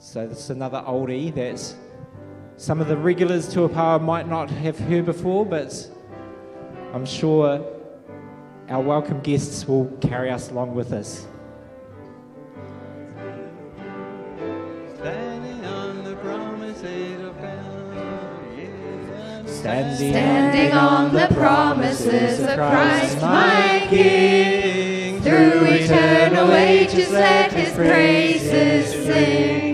So this is another oldie that some of the regulars to Opawa might not have heard before, but I'm sure our welcome guests will carry us along with us. Standing on the promises of God. Standing, Standing on the promises of Christ my King. Through eternal ages let his praises sing.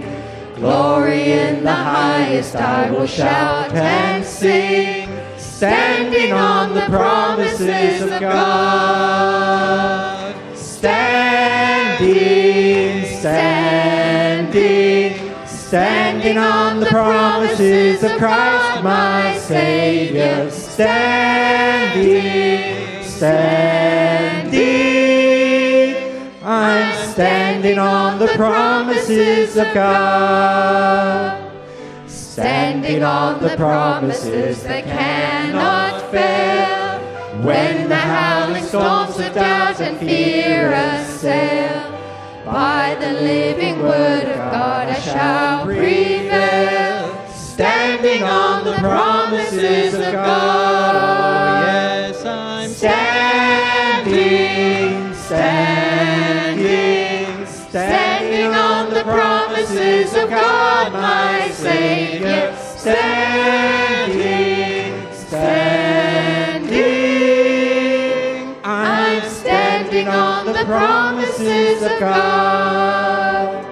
Glory in the highest I will shout and sing. Standing on the promises of God. Standing, standing, standing on the promises of Christ my Savior. Standing, standing, I'm standing on the promises of God. Standing on the promises that cannot fail. When the howling storms of doubt and fear assail, by the living word of God I shall prevail. Standing on the promises of God. Oh, yes, I'm Standing, standing, promises of God, my Savior. Standing, standing, I'm standing on the promises of God.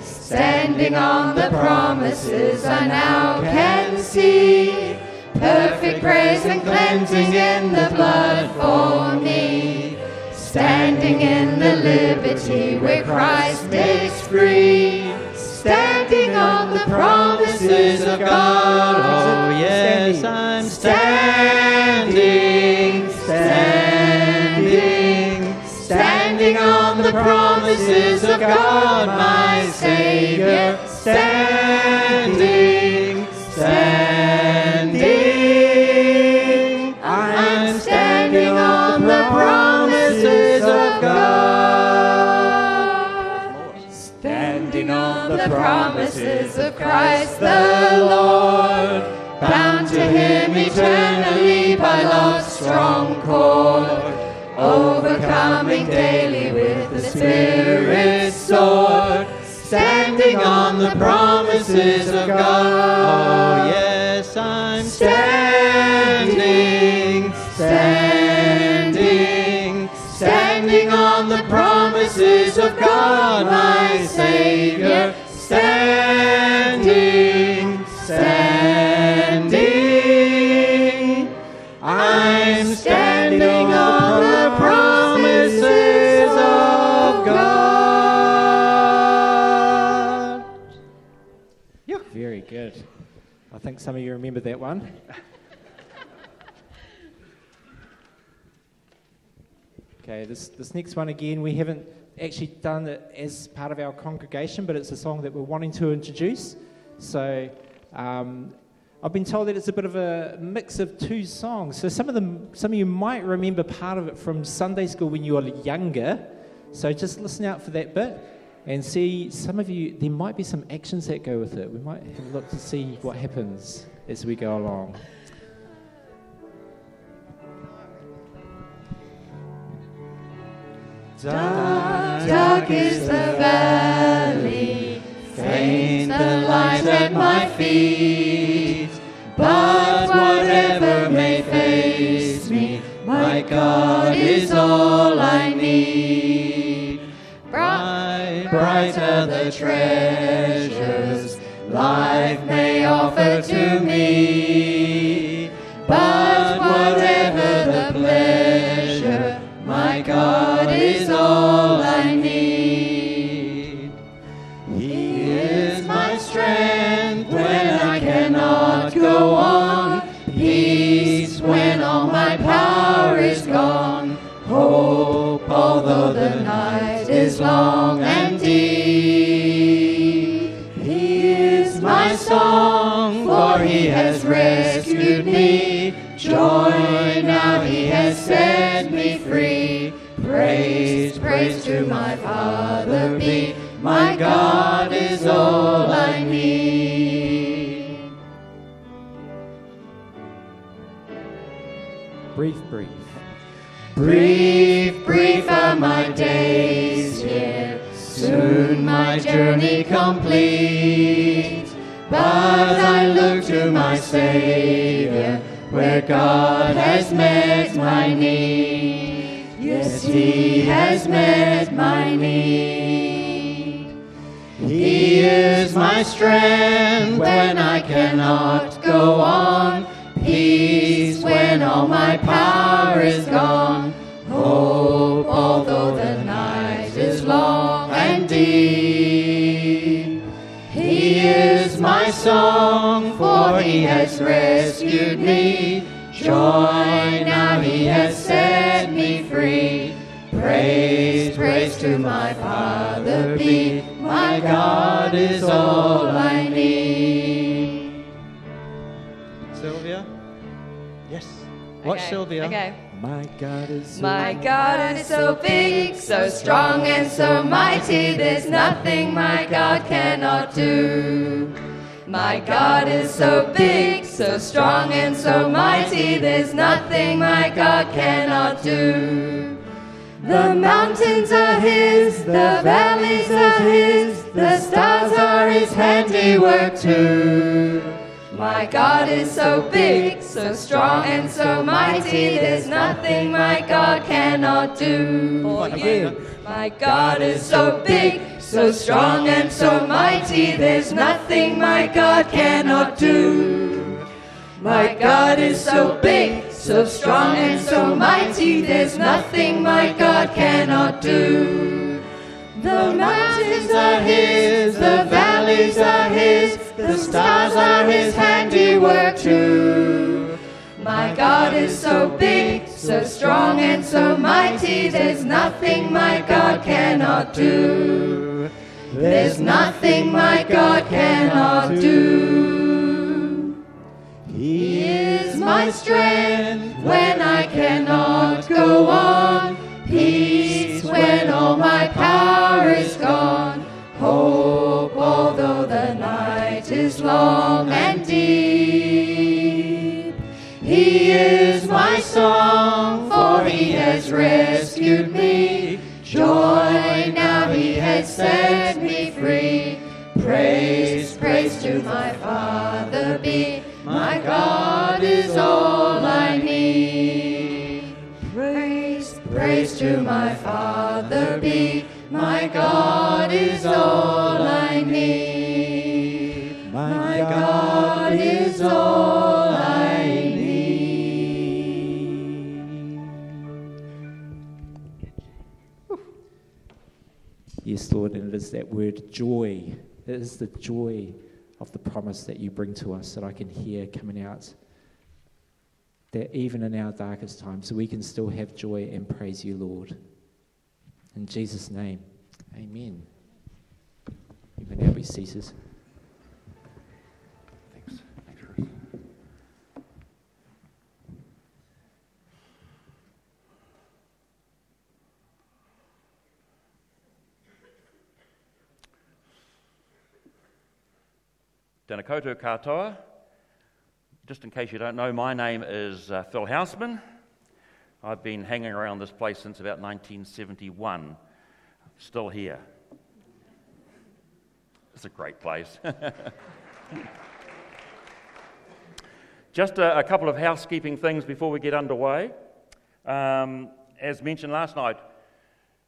Standing on the promises I now can see. Perfect grace and cleansing in the blood for me. Standing in the liberty where Christ makes free. Standing on the promises of God. Oh, yes, I'm standing, standing, Standing on the promises of God, my Savior. standing, the promises of Christ the Lord. Bound to Him eternally by love's strong cord. Overcoming daily with the Spirit's sword. Standing on the promises of God. Oh, yes, I'm standing, standing, Standing on the promises of God, my Savior. Think some of you remember that one. Okay, this, this next one again, we haven't actually done it as part of our congregation, but it's a song that we're wanting to introduce. So um, I've been told that it's a bit of a mix of two songs. So some of them, some of you might remember part of it from Sunday school when you were younger. So just listen out for that bit and see. Some of you, there might be some actions that go with it. We might have a look to see what happens as we go along. Dark, dark is the valley, faint the light at my feet. But whatever may face me, my God is all I need. Bright, brighter the treasures life may offer to me. But whatever the pleasure, my God is all I need. He is my strength when I cannot go on. Peace when all my power is gone. Hope although the night is long set me free. Praise, praise to my Father be. My God is all I need. Brief, brief. Brief, brief are my days here, soon my journey complete. But I look to my Savior, where God has met my need. Yes, He has met my need. He is my strength when I cannot go on. Peace when all my power is gone. Hope although the night is long and deep. He is my song, for he has rescued me. Joy, now he has set me free. Praise, praise to my Father be. My God is all I need. Sylvia? Yes. What, Sylvia? Okay. My God is so My God is so big, so strong, and so mighty. There's nothing my God cannot do. My God is so big, so strong, and so mighty. There's nothing my God cannot do. The mountains are His, the valleys are His, the stars are His handiwork too. My God is so big, so strong, and so mighty. There's nothing my God cannot do. Oh, For you, my God is so big, so strong, and so mighty. There's nothing my God cannot do. My God is so big, so strong, and so mighty. There's nothing my God cannot do. The mountains are His, the valleys are His, the stars are His handiwork too. My God is so big, so strong, and so mighty. There's nothing my God cannot do. There's nothing my God cannot do. He is my strength when I cannot go on. Peace when all my power is gone. Hope although the night is long song, for he has rescued me. Joy, now he has set me free. Praise, praise to my Father be. My God is all I need. Praise, praise to my Father be. My God is all I need. My God is all Yes, Lord, and it is that word joy. It is the joy of the promise that you bring to us that I can hear coming out. That even in our darkest times, we can still have joy and praise you, Lord. In Jesus' name, amen. You may now be seated. Tēnā koutou katoa. Just in case you don't know, my name is uh, Phil Houseman. I've been hanging around this place since about 1971. Still here. It's a great place. Just a, a couple of housekeeping things before we get underway. Um, as mentioned last night,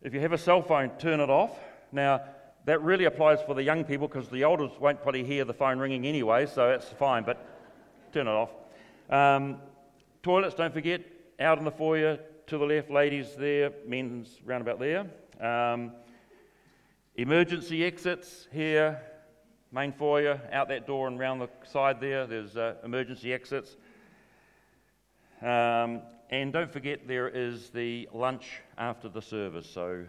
if you have a cell phone, turn it off. Now, that really applies for the young people because the elders won't probably hear the phone ringing anyway, so that's fine, but turn it off. Um, toilets, don't forget, out in the foyer to the left, ladies there, men's round about there. Um, emergency exits here, main foyer, out that door and round the side there, there's uh, emergency exits. Um, and don't forget, there is the lunch after the service, so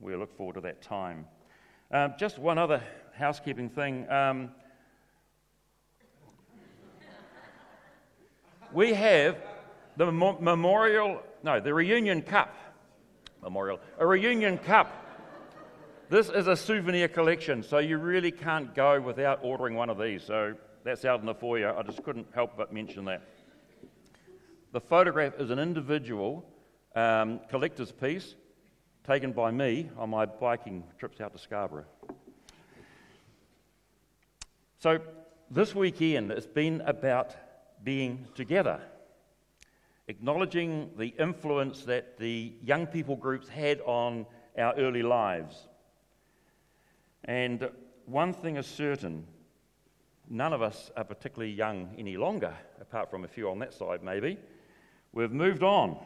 we look forward to that time. Um, just one other housekeeping thing. Um, we have the mem- memorial, no, the reunion cup. Memorial, a reunion cup This is a souvenir collection, so you really can't go without ordering one of these. So that's out in the foyer. I just couldn't help but mention that. The photograph is an individual um, collector's piece taken by me on my biking trips out to Scarborough. So this weekend it's been about being together, acknowledging the influence that the young people groups had on our early lives. And one thing is certain none of us are particularly young any longer, apart from a few on that side, maybe. We've moved on.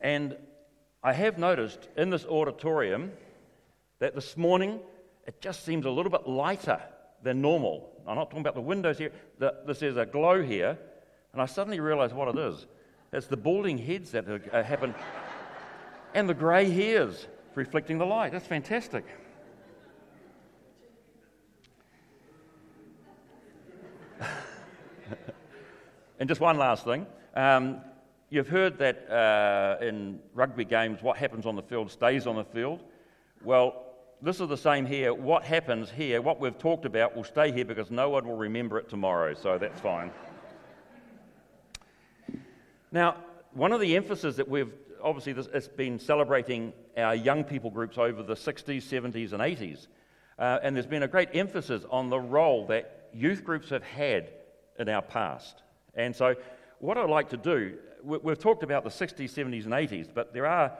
And I have noticed in this auditorium that this morning it just seems a little bit lighter than normal. I'm not talking about the windows here, the, this is a glow here, and I suddenly realize what it is. It's the balding heads that uh, happen, and the grey hairs reflecting the light. That's fantastic. and just one last thing. Um, you've heard that uh, in rugby games, what happens on the field stays on the field. Well, this is the same here. What happens here, what we've talked about, will stay here because no one will remember it tomorrow, so that's fine. Now, one of the emphases that we've obviously this, it's been celebrating our young people groups over the 60s, 70s, and 80s. Uh, and there's been a great emphasis on the role that youth groups have had in our past. And so, what I'd like to do, we've talked about the 60s, 70s, and 80s, but there are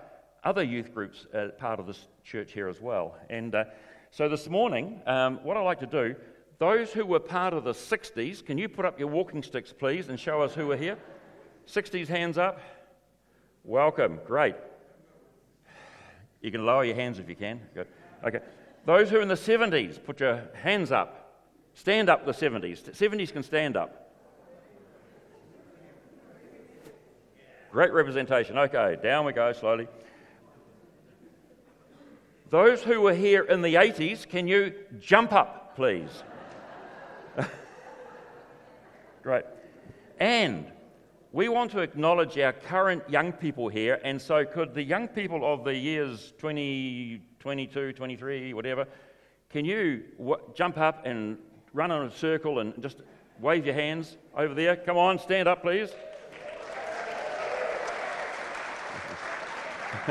other youth groups uh, part of this church here as well. And uh, so this morning, um, what I'd like to do, those who were part of the 60s, can you put up your walking sticks, please, and show us who are here? 60s, hands up. Welcome. Great. You can lower your hands if you can. Good. Okay. Those who are in the 70s, put your hands up. Stand up, the 70s. 70s can stand up. Great representation. Okay, down we go slowly. Those who were here in the 80s, can you jump up, please? Great. And we want to acknowledge our current young people here, and so could the young people of the years 20, 22, 23, whatever, can you w- jump up and run in a circle and just wave your hands over there? Come on, stand up, please.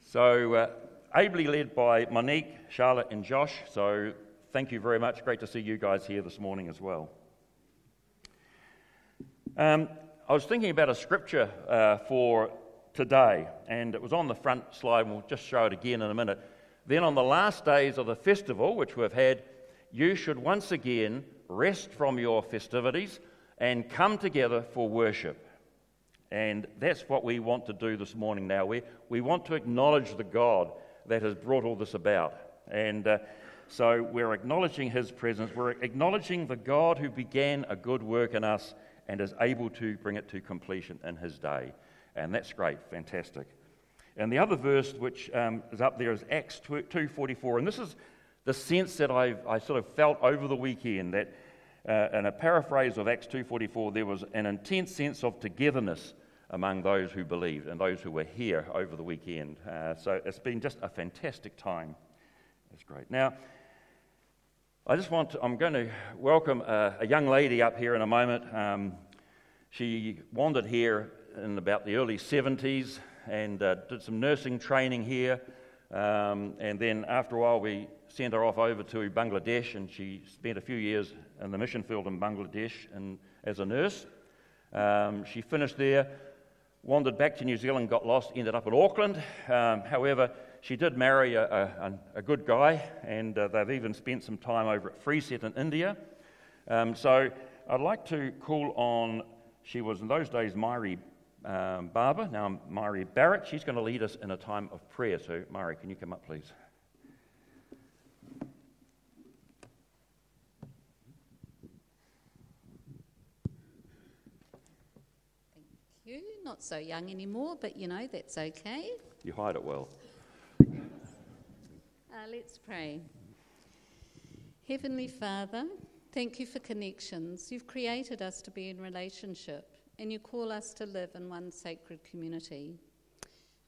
so, uh, ably led by Monique, Charlotte, and Josh. So, thank you very much. Great to see you guys here this morning as well. Um, I was thinking about a scripture uh, for today, and it was on the front slide, and we'll just show it again in a minute. Then, on the last days of the festival, which we've had, you should once again rest from your festivities and come together for worship. And that's what we want to do this morning now. We, we want to acknowledge the God that has brought all this about. And uh, so we're acknowledging his presence. We're acknowledging the God who began a good work in us and is able to bring it to completion in his day. And that's great, fantastic. And the other verse which um, is up there is Acts 2.44. And this is the sense that i I sort of felt over the weekend that uh, in a paraphrase of Acts 2.44, there was an intense sense of togetherness among those who believed and those who were here over the weekend. Uh, so it's been just a fantastic time. It's great. Now, I just want to, I'm going to welcome a, a young lady up here in a moment. Um, she wandered here in about the early 70s and uh, did some nursing training here. Um, and then after a while, we sent her off over to Bangladesh, and she spent a few years in the mission field in Bangladesh and, as a nurse. Um, she finished there, wandered back to New Zealand, got lost, ended up in Auckland. Um, however, she did marry a, a, a good guy, and uh, they've even spent some time over at Freeset in India. Um, so I'd like to call on, she was in those days Myri um, Barber, now Myri Barrett. She's going to lead us in a time of prayer. So, Myri, can you come up, please? Thank you. Not so young anymore, but you know, that's okay. You hide it well. Uh, let's pray. Heavenly Father, thank you for connections. You've created us to be in relationship. and you call us to live in one sacred community.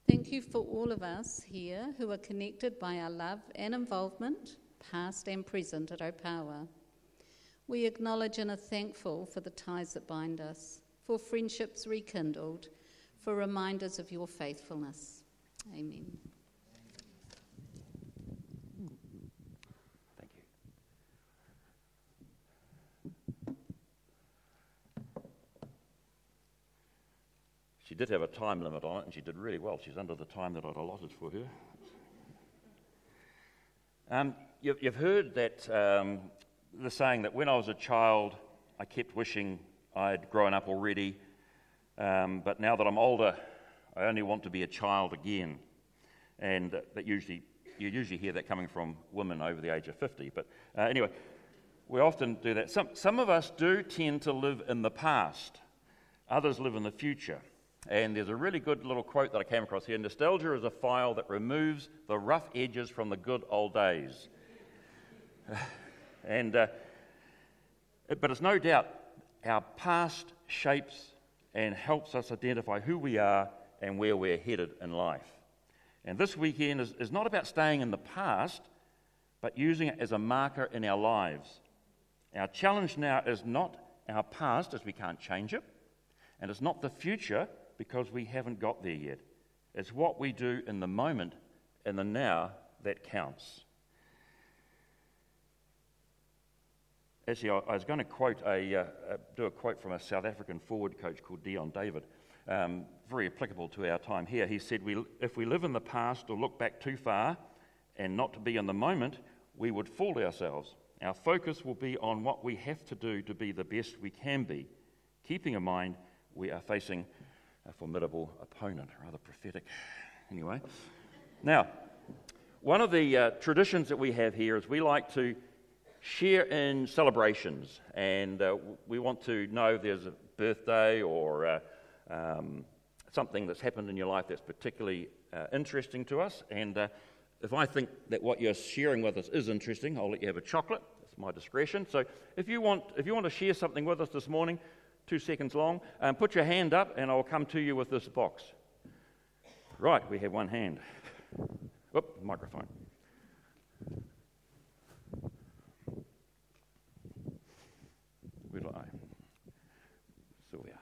Thank you for all of us here who are connected by our love and involvement, past and present, at Opawa. We acknowledge and are thankful for the ties that bind us, for friendships rekindled, for reminders of your faithfulness. Amen. Thank you. She did have a time limit on it, and she did really well. She's under the time that I'd allotted for her. Um, you, you've heard that um, the saying that when I was a child, I kept wishing I'd grown up already, um, but now that I'm older, I only want to be a child again. And that usually you usually hear that coming from women over the age of 50. But uh, anyway, we often do that. Some, some of us do tend to live in the past, others live in the future. And there's a really good little quote that I came across here Nostalgia is a file that removes the rough edges from the good old days. and, uh, but it's no doubt our past shapes and helps us identify who we are and where we're headed in life. And this weekend is, is not about staying in the past, but using it as a marker in our lives. Our challenge now is not our past, as we can't change it, and it's not the future, because we haven't got there yet. It's what we do in the moment, in the now, that counts. Actually, I, was going to quote a, uh, uh, do a quote from a South African forward coach called Dion David, um, very applicable to our time here. He said, we, If we live in the past or look back too far and not to be in the moment, we would fool ourselves. Our focus will be on what we have to do to be the best we can be, keeping in mind we are facing a formidable opponent, rather prophetic. Anyway, now, one of the uh, traditions that we have here is we like to share in celebrations, and uh, we want to know if there's a birthday or uh, um, something that's happened in your life that's particularly uh, interesting to us. And uh, if I think that what you're sharing with us is interesting, I'll let you have a chocolate. It's my discretion. So if you want, if you want to share something with us this morning, two seconds long, um, put your hand up, and I'll come to you with this box. Right, we have one hand. Whoop, microphone. Where do I? Sylvia.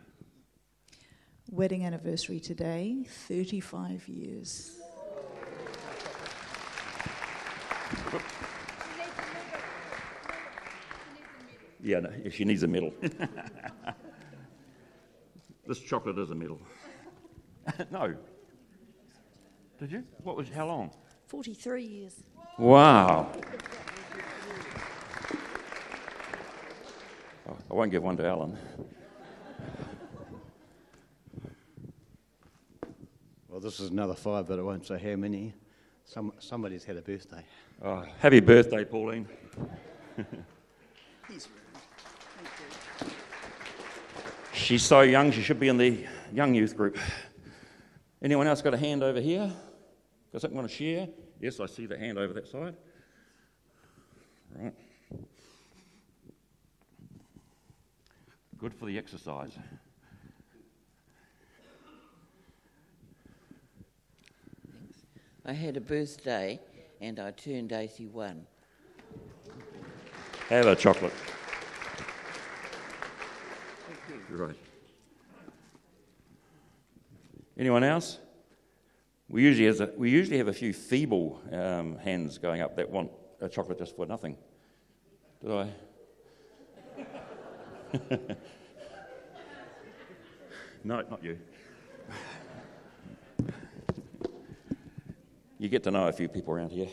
Wedding anniversary today, 35 years. Yeah, no, she needs a medal. this chocolate is a medal. no. Did you? What was? How long? 43 years. Wow. I won't give one to Alan. Well, this is another five, but I won't say how many. Some, somebody's had a birthday. Oh, happy birthday, Pauline. She's so young, she should be in the young youth group. Anyone else got a hand over here? Got something want to share? Yes, I see the hand over that side. Right. Good for the exercise. I had a birthday and I turned 81. Have a chocolate. Right. Anyone else? We usually, has a, we usually have a few feeble um, hands going up that want a chocolate just for nothing. Did I? No, not you. You get to know a few people around here.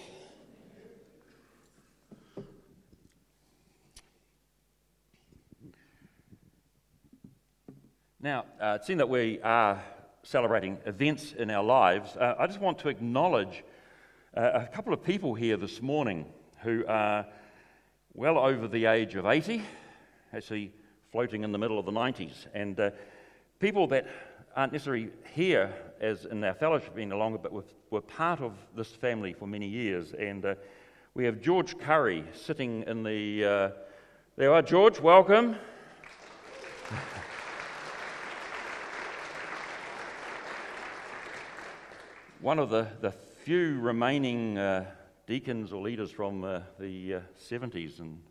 Now, uh, seeing that we are celebrating events in our lives, uh, I just want to acknowledge uh, a couple of people here this morning who are well over the age of 80, actually floating in the middle of the 90s. And uh, people that aren't necessarily here as in our fellowship any longer, but were, part of this family for many years. And uh, we have George Curry sitting in the. Uh, there you are, George, welcome. One of the, the few remaining uh, deacons or leaders from uh, the uh, 70s and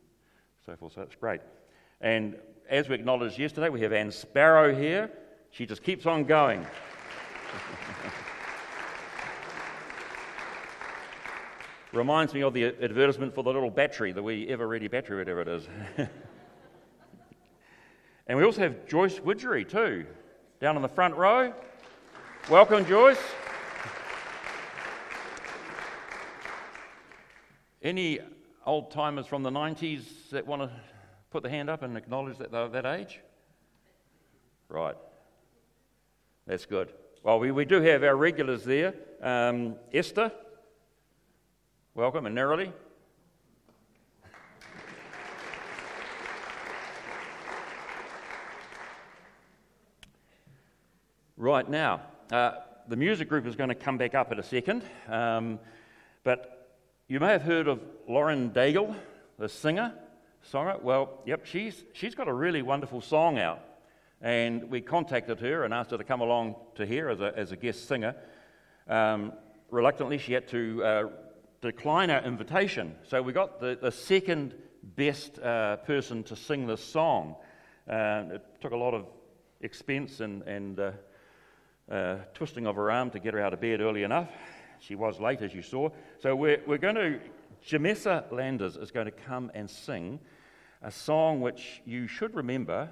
so forth, so that's great. And as we acknowledged yesterday, we have Anne Sparrow here. She just keeps on going. Reminds me of the advertisement for the little battery, the wee ever ready battery, whatever it is. and we also have Joyce Widgery, too, down in the front row. Welcome, Joyce. Any old timers from the 90s that want to put the hand up and acknowledge that they're that age? Right. That's good. Well, we, we do have our regulars there. Um, Esther, welcome, and Nerily. Right now, uh, the music group is going to come back up in a second, um, but you may have heard of Lauren Daigle, the singer, songwriter. Well, yep, she's, she's got a really wonderful song out, and we contacted her and asked her to come along to here as a, as a guest singer. Um, reluctantly, she had to uh, decline our invitation, so we got the, the second best uh, person to sing this song. Uh, it took a lot of expense and, and uh, uh, twisting of her arm to get her out of bed early enough. She was late, as you saw. So we're, we're going to, Jamessa Landers is going to come and sing a song which you should remember.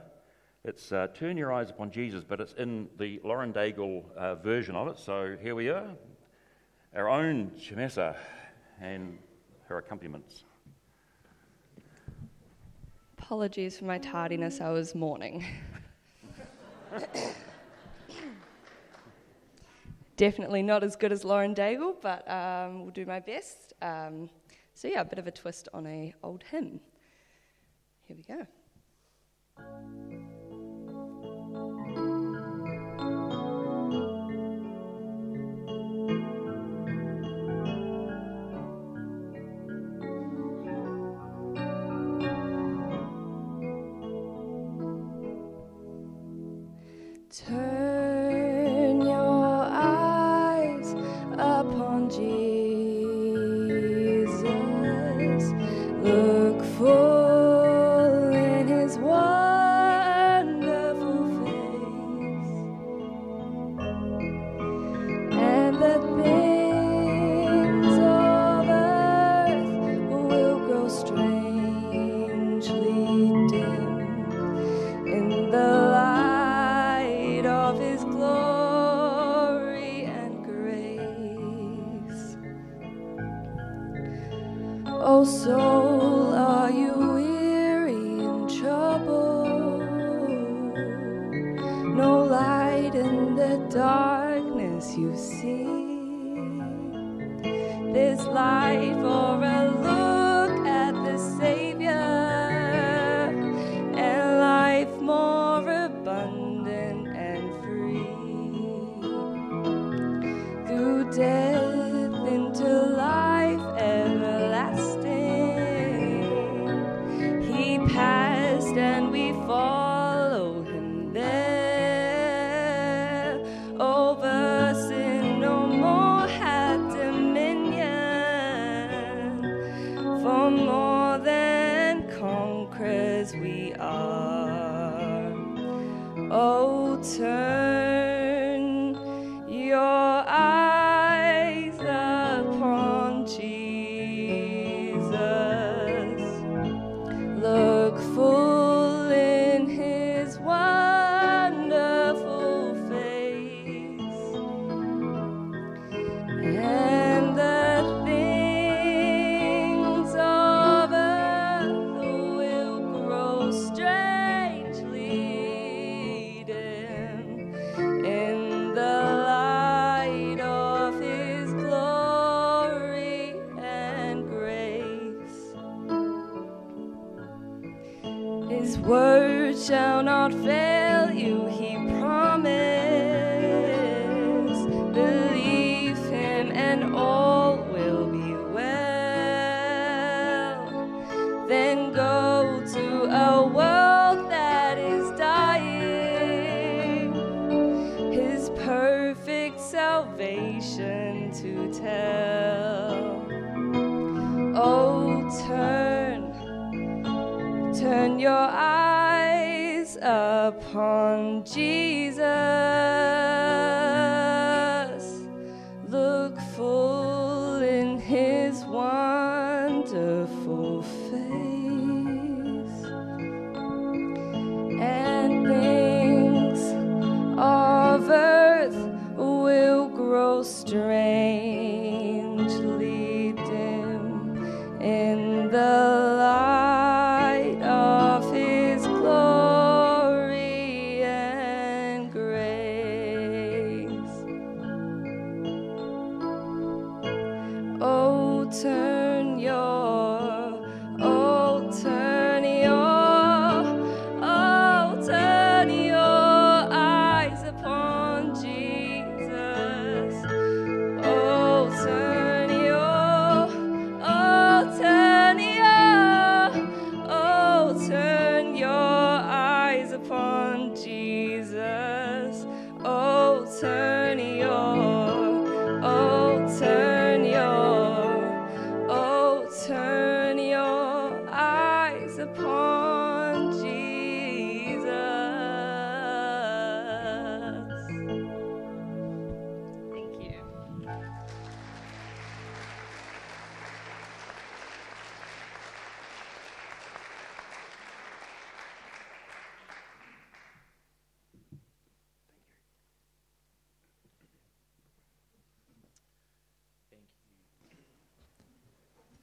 It's uh, Turn Your Eyes Upon Jesus, but it's in the Lauren Daigle uh, version of it. So here we are, our own Jamessa and her accompaniments. Apologies for my tardiness, I was mourning. Definitely not as good as Lauren Daigle, but um, will do my best. Um, so yeah, a bit of a twist on a old hymn. Here we go.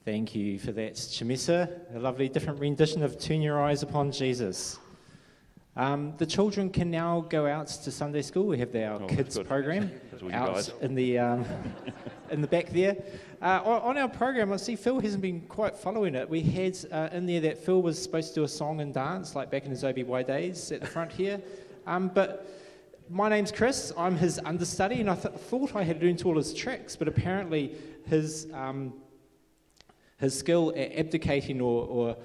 Thank you for that, Jamessa. A lovely different rendition of Turn Your Eyes Upon Jesus. Um, the children can now go out to Sunday school. We have our Oh, kids program That's all you out guys. in the um, in the back there. Uh, on, on our program, I see Phil hasn't been quite following it. We had uh, in there that Phil was supposed to do a song and dance, like back in his OBY days, at the front here. Um, but my name's Chris. I'm his understudy, and I th- thought I had learned all his tricks, but apparently his um, his skill at abdicating or, or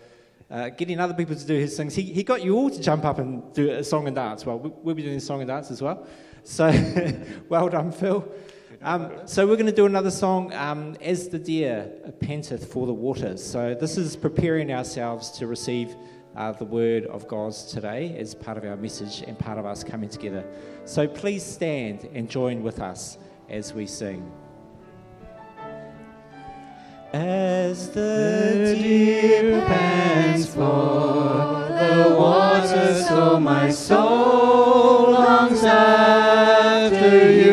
uh, getting other people to do his things, he, he got you all to jump up and do a song and dance. Well, we- we'll be doing a song and dance as well. So, well done, Phil. Um, so, we're going to do another song, um, As the Deer Panteth for the Waters. So, this is preparing ourselves to receive uh, the word of God today as part of our message and part of us coming together. So, please stand and join with us as we sing. As the deer pants for the water, so my soul longs after you.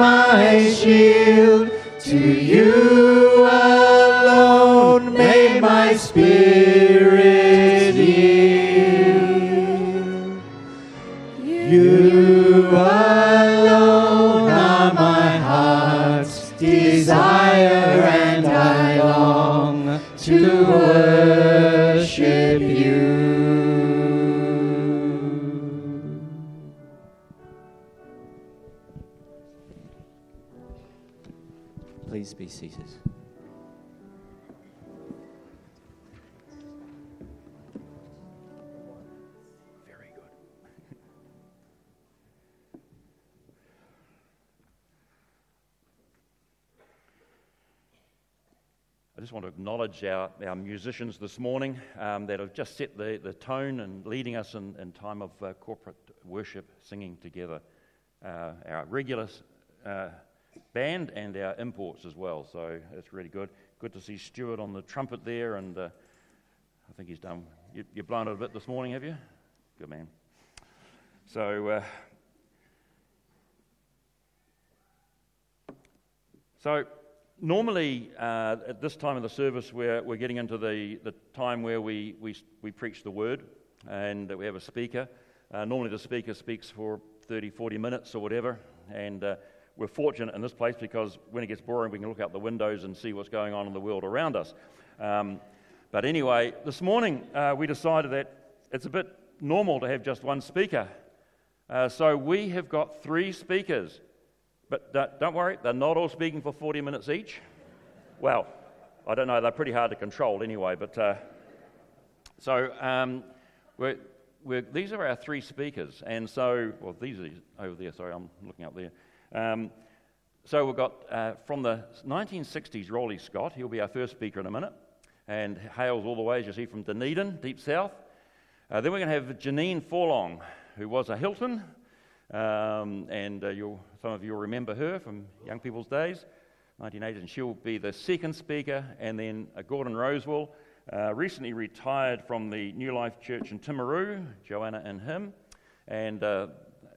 My shield. To you acknowledge our, our musicians this morning um, that have just set the, the tone and leading us in, in time of uh, corporate worship, singing together. Uh, our regular uh, band and our imports as well, so it's really good. Good to see Stuart on the trumpet there, and uh, I think he's done. You, you've blown it a bit this morning, have you? Good man. So, uh, so normally uh, at this time of the service, we're, we're getting into the, the time where we, we, we preach the word and we have a speaker. Uh, normally, the speaker speaks for 30, 40 minutes or whatever, and uh, we're fortunate in this place because when it gets boring, we can look out the windows and see what's going on in the world around us. Um, but anyway, this morning uh, we decided that it's a bit normal to have just one speaker. Uh, so we have got three speakers. But don't, worry, they're not all speaking for 40 minutes each. Well, I don't know, they're pretty hard to control anyway. But uh, so um, we're, we're, these are our three speakers. And so, well, these are over there, sorry, I'm looking up there. Um, so we've got uh, from the 1960s, Rolly Scott. He'll be our first speaker in a minute and hails all the way, as you see, from Dunedin, deep south. Uh, then we're going to have Janine Forlong, who was a Hilton, um, and uh, some of you will remember her from young people's days, 1980s, and she'll be the second speaker. And then uh, Gordon Rosewell, uh, recently retired from the New Life Church in Timaru, Joanna and him, and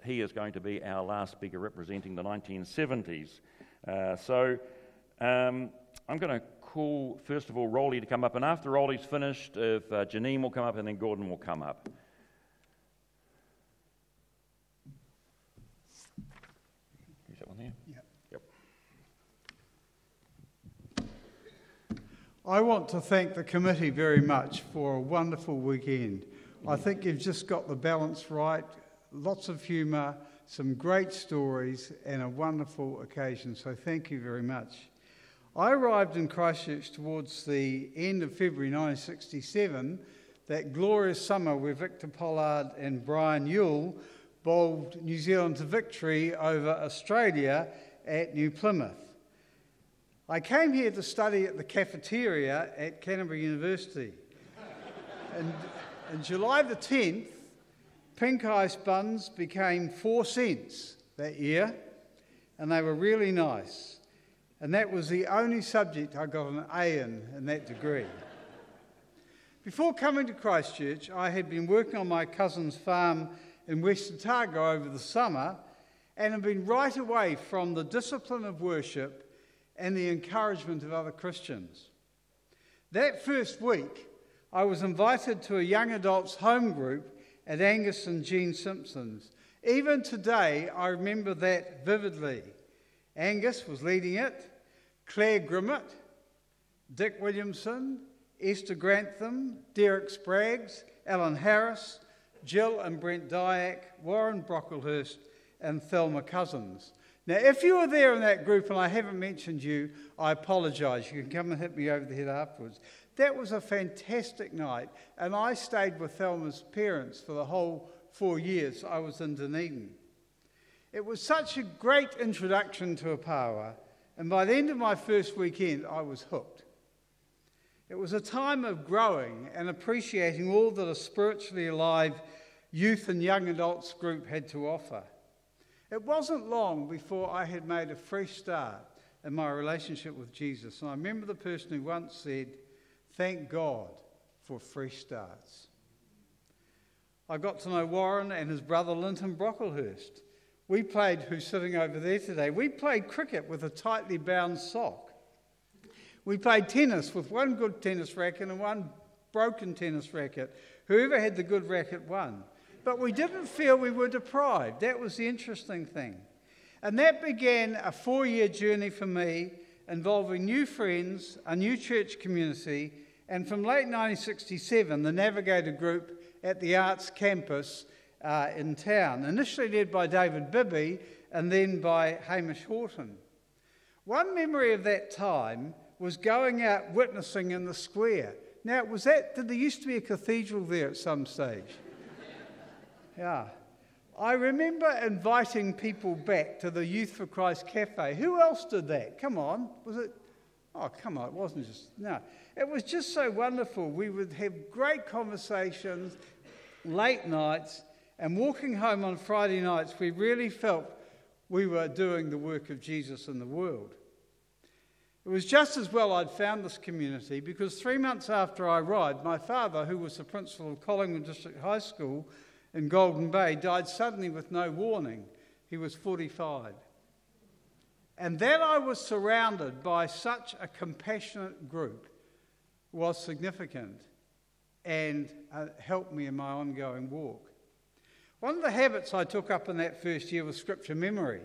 he is going to be our last speaker representing the 1970s. Uh, so um, I'm going to call, first of all, Rolly to come up, and after Rolly's finished, if uh, Janine will come up, and then Gordon will come up. Use that one there? Yep. I want to thank the committee very much for a wonderful weekend. I think you've just got the balance right, lots of humour, some great stories, and a wonderful occasion. So thank you very much. I arrived in Christchurch towards the end of February 1967, that glorious summer where Victor Pollard and Bryan Yuile bowled New Zealand to victory over Australia at New Plymouth. I came here to study at the cafeteria at Canterbury University. and on July the 10th, pink ice buns became four cents that year, and they were really nice. And that was the only subject I got an A in in that degree. Before coming to Christchurch, I had been working on my cousin's farm in West Otago over the summer and had been right away from the discipline of worship and the encouragement of other Christians. That first week, I was invited to a young adults home group at Angus and Jean Simpson's. Even today, I remember that vividly. Angus was leading it, Claire Grimmett, Dick Williamson, Esther Grantham, Derek Spraggs, Alan Harris, Jill and Brent Dyack, Warren Brocklehurst, and Thelma Cousins. Now, if you were there in that group and I haven't mentioned you, I apologise. You can come and hit me over the head afterwards. That was a fantastic night, and I stayed with Thelma's parents for the whole four years I was in Dunedin. It was such a great introduction to Opawa, and by the end of my first weekend, I was hooked. It was a time of growing and appreciating all that a spiritually alive youth and young adults group had to offer. It wasn't long before I had made a fresh start in my relationship with Jesus. And I remember the person who once said, Thank God for fresh starts. I got to know Warren and his brother Linton Brocklehurst. We played, who's sitting over there today, we played cricket with a tightly bound sock. We played tennis with one good tennis racket and one broken tennis racket. Whoever had the good racket won. But we didn't feel we were deprived. That was the interesting thing. And that began a four year journey for me involving new friends, a new church community, and from late 1967, the Navigator Group at the Arts Campus uh, in town, initially led by David Bibby and then by Hamish Horton. One memory of that time was going out witnessing in the square. Now, was that, did there used to be a cathedral there at some stage? Yeah. I remember inviting people back to the Youth for Christ Cafe. Who else did that? Come on. Was it? Oh, come on. It wasn't just, no. It was just so wonderful. We would have great conversations, late nights, and walking home on Friday nights, we really felt we were doing the work of Jesus in the world. It was just as well I'd found this community because three months after I arrived, my father, who was the principal of Collingwood District High School in Golden Bay, died suddenly with no warning. He was 45. And that I was surrounded by such a compassionate group was significant and uh, helped me in my ongoing walk. One of the habits I took up in that first year was scripture memory.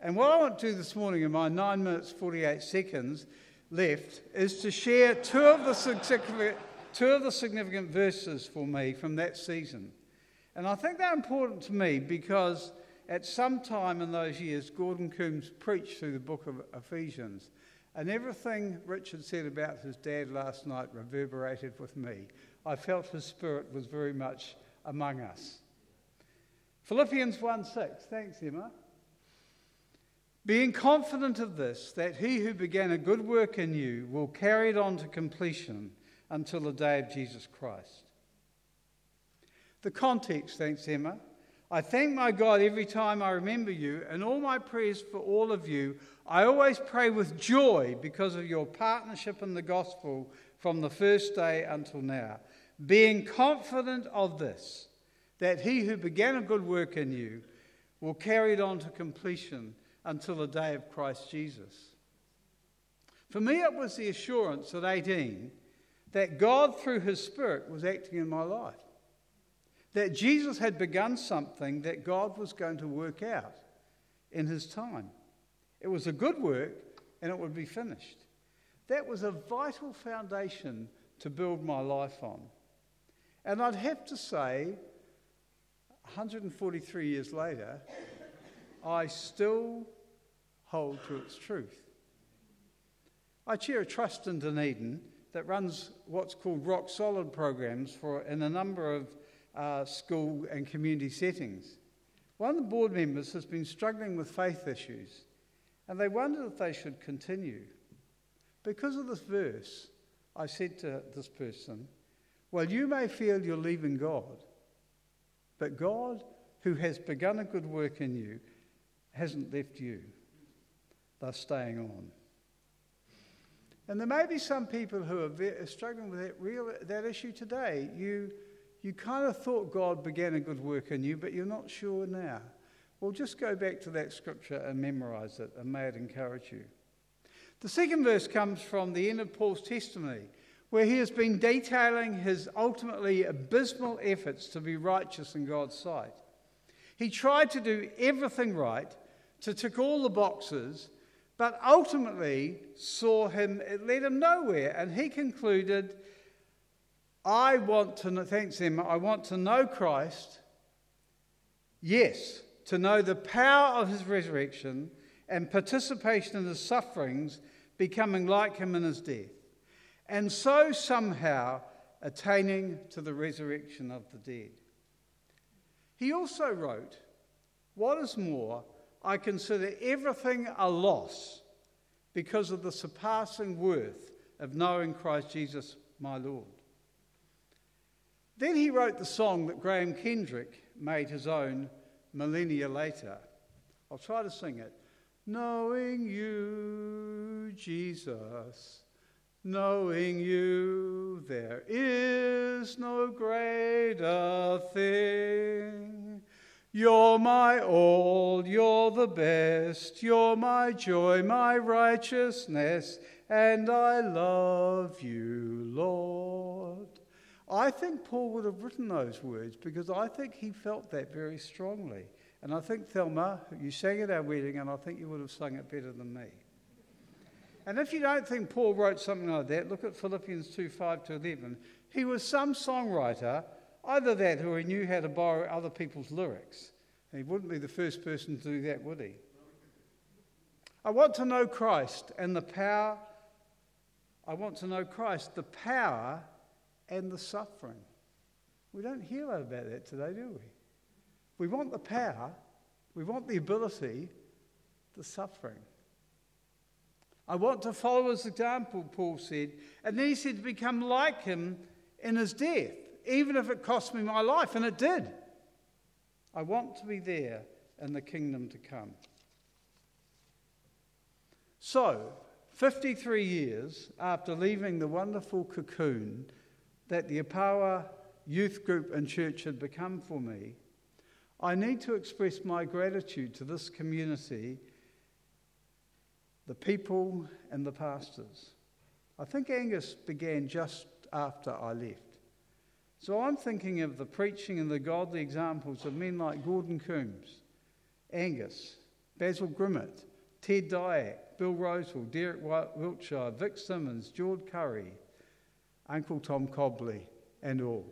And what I want to do this morning in my 9 minutes 48 seconds left is to share two of the significant, two of the significant verses for me from that season. And I think they're important to me because at some time in those years, Gordon Coombs preached through the book of Ephesians. And everything Richard said about his dad last night reverberated with me. I felt his spirit was very much among us. Philippians 1 6. Thanks, Emma. Being confident of this, that he who began a good work in you will carry it on to completion until the day of Jesus Christ. The context, thanks, Emma. I thank my God every time I remember you, and all my prayers for all of you. I always pray with joy because of your partnership in the gospel from the first day until now, being confident of this, that he who began a good work in you will carry it on to completion until the day of Christ Jesus. For me, it was the assurance at 18 that God, through his Spirit, was acting in my life. That Jesus had begun something that God was going to work out in his time. It was a good work and it would be finished. That was a vital foundation to build my life on. And I'd have to say, 143 years later, I still hold to its truth. I chair a trust in Dunedin that runs what's called rock solid programs for in a number of uh, school and community settings. One of the board members has been struggling with faith issues, and they wondered if they should continue. Because of this verse, I said to this person, Well, you may feel you're leaving God, but God, who has begun a good work in you, hasn't left you. They're staying on. And there may be some people who are struggling with that, real, that issue today. You, you kind of thought God began a good work in you, but you're not sure now. Well, just go back to that scripture and memorize it, and may it encourage you. The second verse comes from the end of Paul's testimony, where he has been detailing his ultimately abysmal efforts to be righteous in God's sight. He tried to do everything right, to tick all the boxes, but ultimately saw him, it led him nowhere. And he concluded, I want to know, thanks him, I want to know Christ, yes, to know the power of his resurrection and participation in his sufferings, becoming like him in his death, and so somehow attaining to the resurrection of the dead. He also wrote, What is more, I consider everything a loss because of the surpassing worth of knowing Christ Jesus my Lord. Then he wrote the song that Graham Kendrick made his own millennia later. I'll try to sing it. knowing you, Jesus. Knowing you, there is no greater thing. You're my all, you're the best, you're my joy, my righteousness, and I love you, Lord. I think Paul would have written those words because I think he felt that very strongly. And I think, Thelma, you sang at our wedding, and I think you would have sung it better than me. And if you don't think Paul wrote something like that, look at Philippians 2 5 to 11. He was some songwriter, either that or he knew how to borrow other people's lyrics. He wouldn't be the first person to do that, would he? I want to know Christ and the power. I want to know Christ, the power and the suffering. We don't hear about that today, do we? We want the power, we want the ability, the suffering. I want to follow his example, Paul said. And then he said to become like him in his death, even if it cost me my life, and it did. I want to be there in the kingdom to come. So, 53 years after leaving the wonderful cocoon that the Opawa youth group and church had become for me, I need to express my gratitude to this community the people and the pastors. I think Angus began just after I left. So I'm thinking of the preaching and the godly examples of men like Gordon Coombs, Angus, Basil Grimmett, Ted Dyack, Bill Rosewell, Derek Wiltshire, Vic Simmons, George Curry, Uncle Tom Cobley, and all.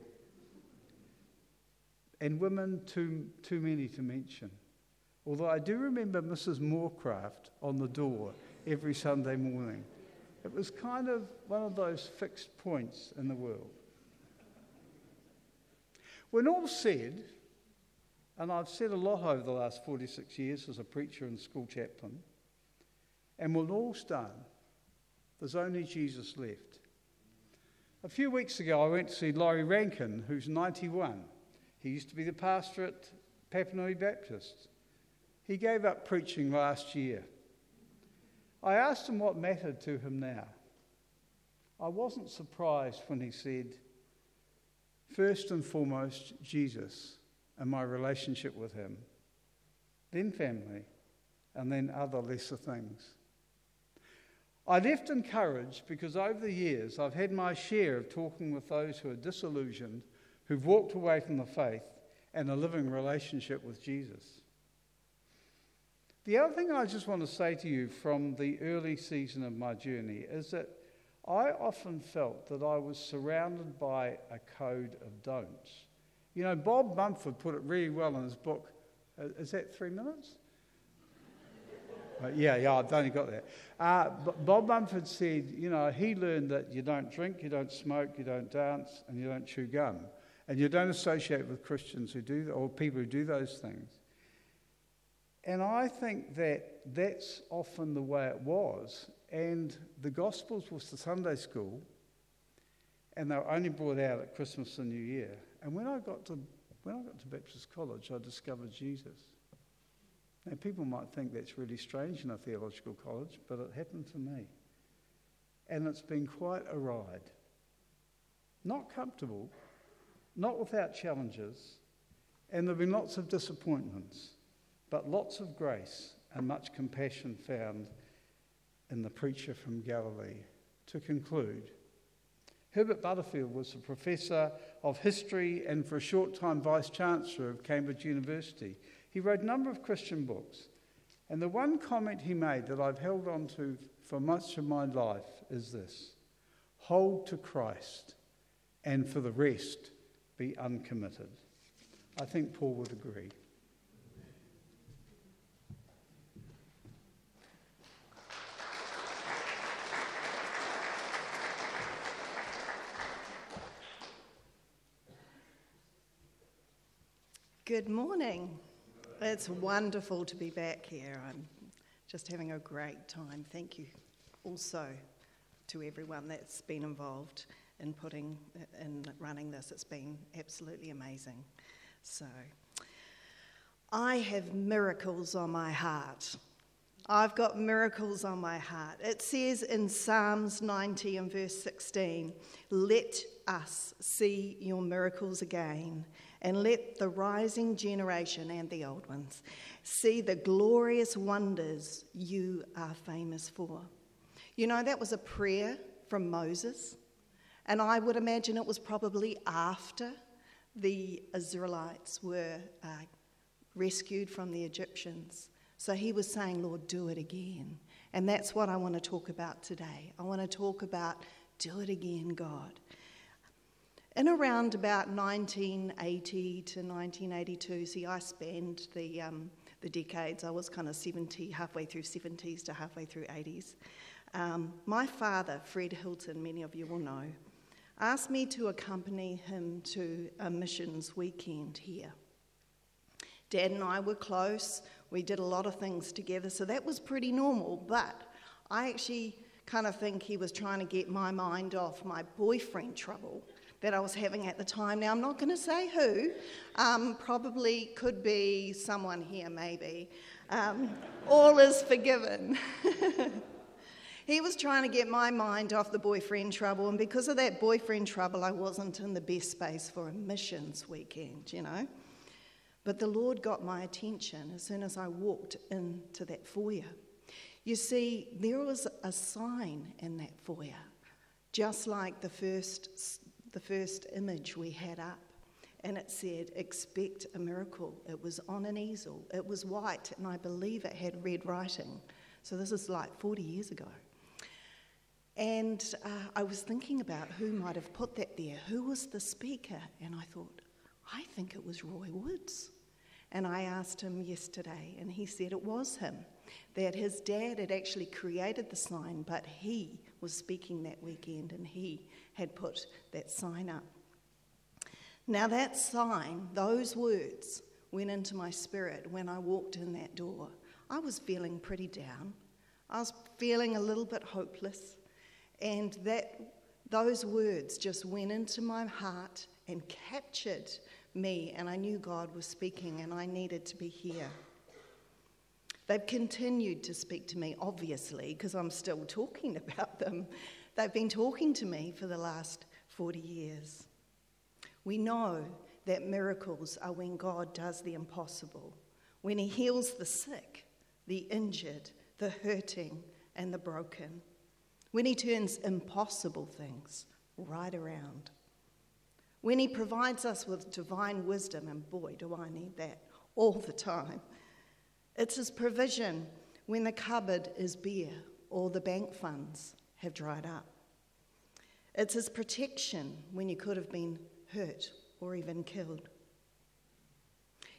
And women, too, too many to mention. Although I do remember Mrs. Moorcraft on the door every Sunday morning. It was kind of one of those fixed points in the world. When all said, and I've said a lot over the last 46 years as a preacher and school chaplain, and when all's done, there's only Jesus left. A few weeks ago, I went to see Laurie Rankin, who's 91. He used to be the pastor at Papanui Baptist. He gave up preaching last year. I asked him what mattered to him now. I wasn't surprised when he said, First and foremost, Jesus and my relationship with him, then family, and then other lesser things. I left encouraged because over the years I've had my share of talking with those who are disillusioned, who've walked away from the faith, and a living relationship with Jesus. The other thing I just want to say to you from the early season of my journey is that I often felt that I was surrounded by a code of don'ts. You know, Bob Mumford put it really well in his book. Uh, is that three minutes? Uh, yeah, yeah, I've only got that. Uh, Bob Mumford said, you know, he learned that you don't drink, you don't smoke, you don't dance, and you don't chew gum. And you don't associate with Christians who do, or people who do those things. And I think that that's often the way it was. And the Gospels was the Sunday school, and they were only brought out at Christmas and New Year. And when I got to, when I got to Baptist College, I discovered Jesus. Now, people might think that's really strange in a theological college, but it happened to me. And it's been quite a ride. Not comfortable, not without challenges, and there have been lots of disappointments but lots of grace and much compassion found in the preacher from Galilee. To conclude, Herbert Butterfield was a professor of history and for a short time vice chancellor of Cambridge University. He wrote a number of Christian books. And the one comment he made that I've held on to for much of my life is this hold to Christ, and for the rest, be uncommitted. I think Paul would agree. Good morning. It's wonderful to be back here. I'm just having a great time. Thank you also to everyone that's been involved in putting in running this. It's been absolutely amazing. So I have miracles on my heart. I've got miracles on my heart. It says in Psalms 90 and verse 16, Let us see your miracles again, and let the rising generation and the old ones see the glorious wonders you are famous for. You know, that was a prayer from Moses, and I would imagine it was probably after the Israelites were uh, rescued from the Egyptians. So he was saying, Lord, do it again. And that's what I want to talk about today. I want to talk about do it again, God. In around about 1980 to 1982, see, I spanned the, um, the decades. I was kind of 70, halfway through 70s to halfway through 80s. Um, my father, Fred Hilton, many of you will know, asked me to accompany him to a missions weekend here. Dad and I were close. We did a lot of things together, so that was pretty normal. But I actually kind of think he was trying to get my mind off my boyfriend trouble that I was having at the time. Now, I'm not going to say who, um, probably could be someone here, maybe. Um, all is forgiven. he was trying to get my mind off the boyfriend trouble, and because of that boyfriend trouble, I wasn't in the best space for a missions weekend, you know. But the Lord got my attention as soon as I walked into that foyer. You see, there was a sign in that foyer, just like the first, the first image we had up. And it said, Expect a miracle. It was on an easel. It was white, and I believe it had red writing. So this is like 40 years ago. And uh, I was thinking about who might have put that there. Who was the speaker? And I thought, I think it was Roy Woods. And I asked him yesterday, and he said it was him. That his dad had actually created the sign, but he was speaking that weekend and he had put that sign up. Now, that sign, those words, went into my spirit when I walked in that door. I was feeling pretty down. I was feeling a little bit hopeless. And that, those words just went into my heart and captured me, and I knew God was speaking, and I needed to be here. They've continued to speak to me, obviously, because I'm still talking about them. They've been talking to me for the last 40 years. We know that miracles are when God does the impossible, when He heals the sick, the injured, the hurting, and the broken, when He turns impossible things right around. When He provides us with divine wisdom, and boy, do I need that all the time. It's His provision when the cupboard is bare or the bank funds have dried up. It's His protection when you could have been hurt or even killed.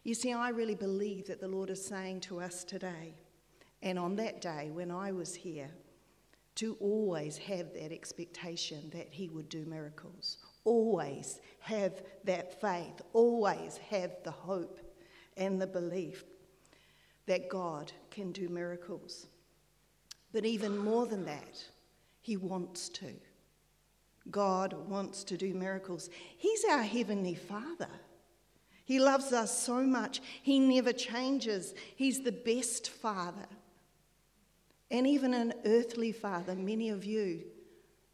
You see, I really believe that the Lord is saying to us today, and on that day when I was here, to always have that expectation that He would do miracles, always have that faith, always have the hope and the belief that God can do miracles. But even more than that, He wants to. God wants to do miracles. He's our Heavenly Father. He loves us so much. He never changes. He's the best Father. And even an earthly Father, many of you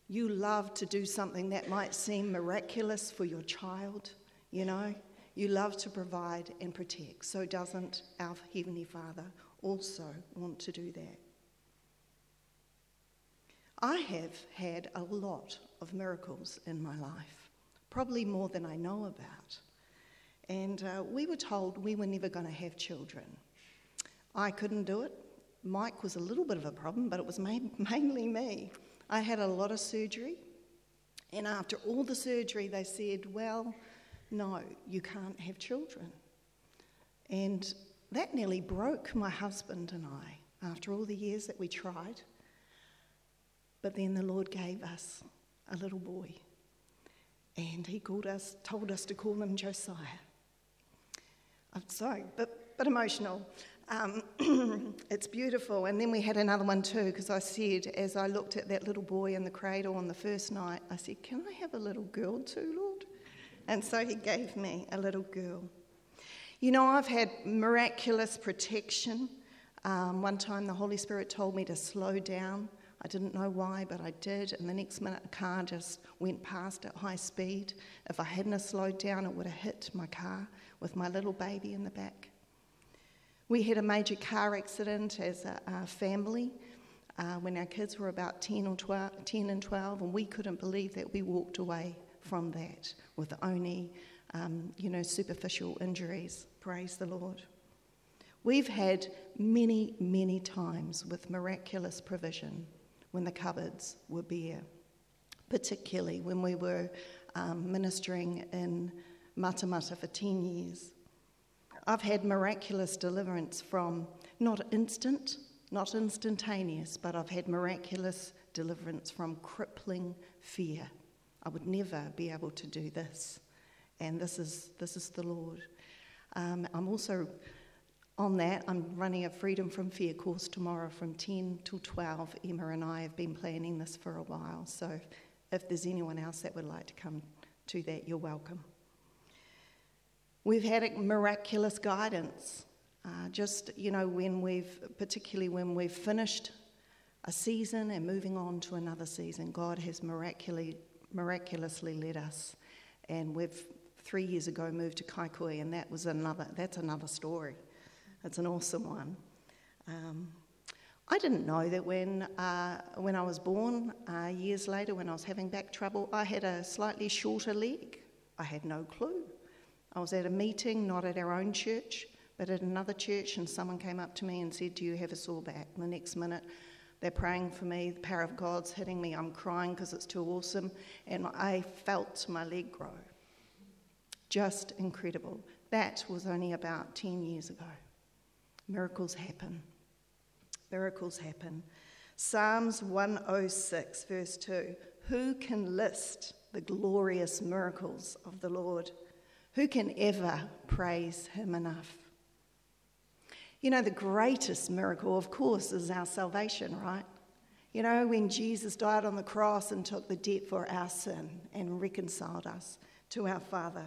you love to do something that might seem miraculous for your child, you know. You love to provide and protect. So, doesn't our Heavenly Father also want to do that? I have had a lot of miracles in my life, probably more than I know about. And uh, we were told we were never going to have children. I couldn't do it. Mike was a little bit of a problem, but it was mainly me. I had a lot of surgery, and after all the surgery, they said, Well, no, you can't have children. And that nearly broke my husband and I after all the years that we tried. But then the Lord gave us a little boy, and He called us, told us to call him Josiah. I'm sorry, but, but emotional. Um, it's beautiful. And then we had another one too, because I said, as I looked at that little boy in the cradle on the first night, I said, Can I have a little girl too, Lord? And so he gave me a little girl. You know, I've had miraculous protection Um, one time the Holy Spirit told me to slow down. I didn't know why, but I did. And the next minute, a car just went past at high speed. If I hadn't slowed down, it would have hit my car with my little baby in the back. We had a major car accident as a, a family uh, when our kids were about 10, or 12, 10 and 12, and we couldn't believe that we walked away from that with only, um, you know, superficial injuries. Praise the Lord. We've had many, many times with miraculous provision when the cupboards were bare, particularly when we were um, ministering in Matamata for 10 years. I've had miraculous deliverance from not instant, not instantaneous, but I've had miraculous deliverance from crippling fear. I would never be able to do this. And this is, this is the Lord. Um, I'm also on that, I'm running a Freedom from Fear course tomorrow from 10 till 12. Emma and I have been planning this for a while, so if there's anyone else that would like to come to that, you're welcome. We've had miraculous guidance. Uh, just, you know, when we've, particularly when we've finished a season and moving on to another season, God has miraculously, miraculously led us. And we've three years ago moved to Kaikui, and that was another, that's another story. It's an awesome one. Um, I didn't know that when, uh, when I was born, uh, years later, when I was having back trouble, I had a slightly shorter leg. I had no clue. I was at a meeting, not at our own church, but at another church, and someone came up to me and said, Do you have a sore back? And the next minute, they're praying for me. The power of God's hitting me. I'm crying because it's too awesome. And I felt my leg grow. Just incredible. That was only about 10 years ago. Miracles happen. Miracles happen. Psalms 106, verse 2 Who can list the glorious miracles of the Lord? Who can ever praise him enough? You know, the greatest miracle, of course, is our salvation, right? You know, when Jesus died on the cross and took the debt for our sin and reconciled us to our Father.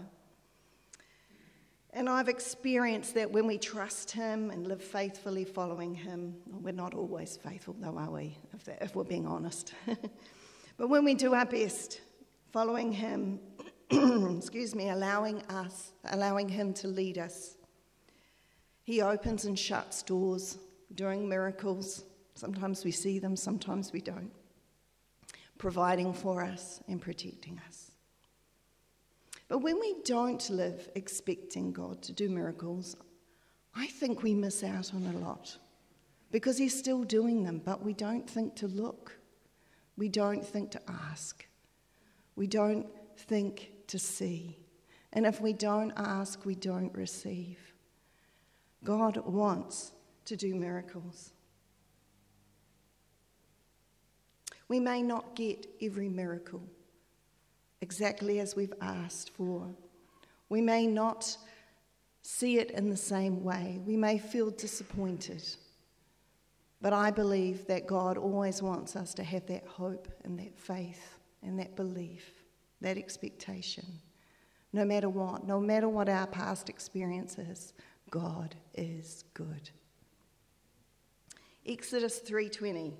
And I've experienced that when we trust Him and live faithfully following Him, we're not always faithful, though, are we, if, that, if we're being honest? but when we do our best, following Him, excuse me, allowing us, allowing Him to lead us, He opens and shuts doors, doing miracles. Sometimes we see them, sometimes we don't, providing for us and protecting us. But when we don't live expecting God to do miracles, I think we miss out on a lot because He's still doing them, but we don't think to look. We don't think to ask. We don't think to see. And if we don't ask, we don't receive. God wants to do miracles. We may not get every miracle exactly as we've asked for. We may not see it in the same way, we may feel disappointed. But I believe that God always wants us to have that hope and that faith and that belief, that expectation. No matter what, no matter what our past experience is, God is good. Exodus 3:20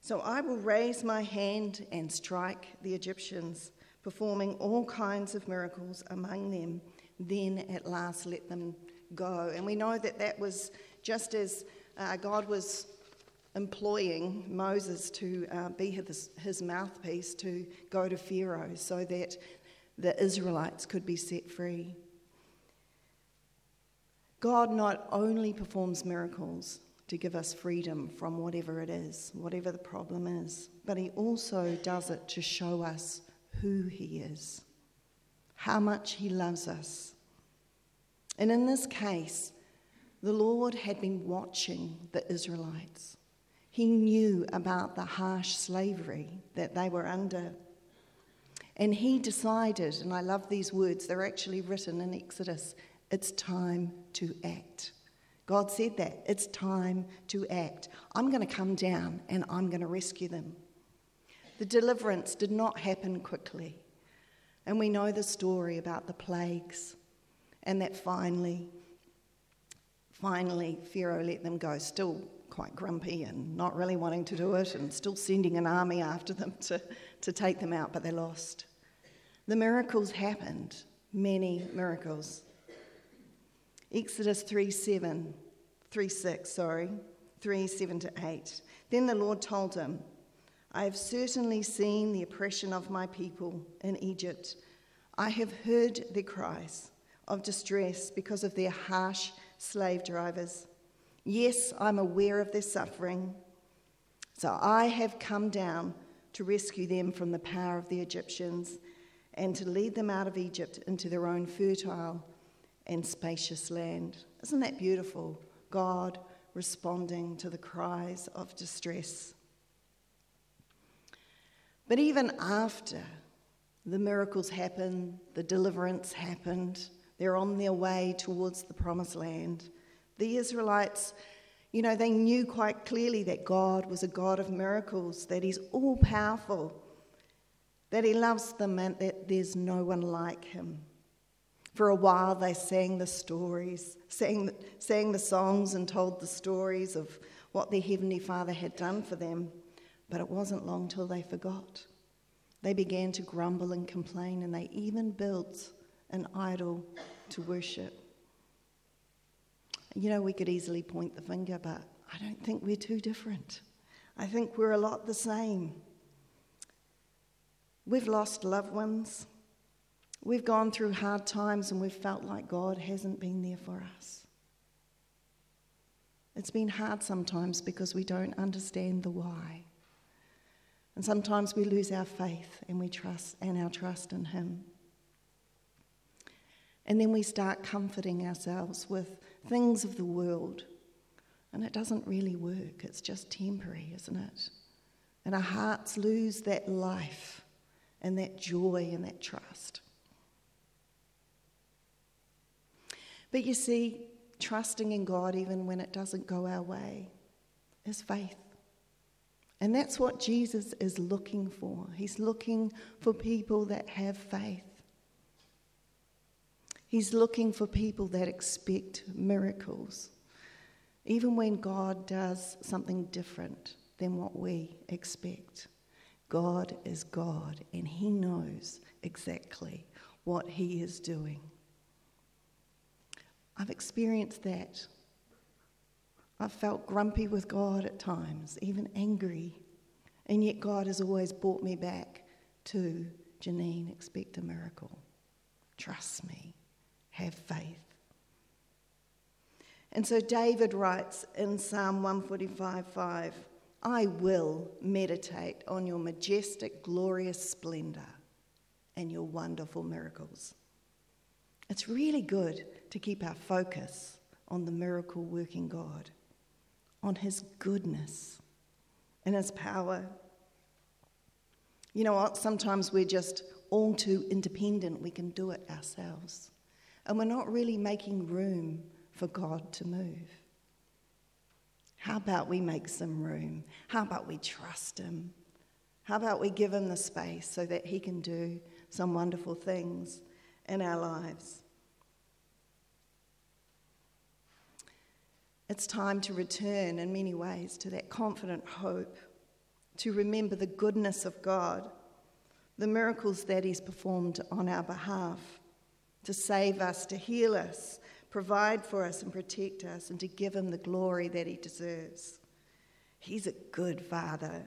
So I will raise my hand and strike the Egyptians performing all kinds of miracles among them, then at last let them go. And we know that that was just as uh, God was employing Moses to uh, be his, his mouthpiece to go to Pharaoh so that the Israelites could be set free. God not only performs miracles to give us freedom from whatever it is, whatever the problem is, but He also does it to show us who He is, how much He loves us. And in this case, the Lord had been watching the Israelites. He knew about the harsh slavery that they were under. And he decided, and I love these words, they're actually written in Exodus it's time to act. God said that. It's time to act. I'm going to come down and I'm going to rescue them. The deliverance did not happen quickly. And we know the story about the plagues, and that finally, finally, Pharaoh let them go, still quite grumpy and not really wanting to do it, and still sending an army after them to, to take them out, but they lost. The miracles happened, many miracles. Exodus 3 7, 3 6, sorry, 3 7 to 8. Then the Lord told him, I have certainly seen the oppression of my people in Egypt. I have heard their cries of distress because of their harsh slave drivers. Yes, I'm aware of their suffering. So I have come down to rescue them from the power of the Egyptians and to lead them out of Egypt into their own fertile and spacious land. Isn't that beautiful? God responding to the cries of distress. But even after the miracles happened, the deliverance happened, they're on their way towards the promised land. The Israelites, you know, they knew quite clearly that God was a God of miracles, that He's all powerful, that He loves them, and that there's no one like Him. For a while, they sang the stories, sang, sang the songs, and told the stories of what their Heavenly Father had done for them. But it wasn't long till they forgot. They began to grumble and complain, and they even built an idol to worship. You know, we could easily point the finger, but I don't think we're too different. I think we're a lot the same. We've lost loved ones. We've gone through hard times and we've felt like God hasn't been there for us. It's been hard sometimes because we don't understand the why. And sometimes we lose our faith and we trust and our trust in him. And then we start comforting ourselves with things of the world. And it doesn't really work. It's just temporary, isn't it? And our hearts lose that life and that joy and that trust. But you see, trusting in God even when it doesn't go our way is faith. And that's what Jesus is looking for. He's looking for people that have faith. He's looking for people that expect miracles, even when God does something different than what we expect. God is God, and He knows exactly what He is doing. I've experienced that. I've felt grumpy with God at times, even angry. And yet, God has always brought me back to Janine, expect a miracle. Trust me, have faith. And so, David writes in Psalm 145 5 I will meditate on your majestic, glorious splendor and your wonderful miracles. It's really good to keep our focus on the miracle working God, on His goodness and His power. You know what? Sometimes we're just all too independent. We can do it ourselves. And we're not really making room for God to move. How about we make some room? How about we trust Him? How about we give Him the space so that He can do some wonderful things in our lives? It's time to return in many ways to that confident hope, to remember the goodness of God, the miracles that He's performed on our behalf, to save us, to heal us, provide for us, and protect us, and to give Him the glory that He deserves. He's a good Father.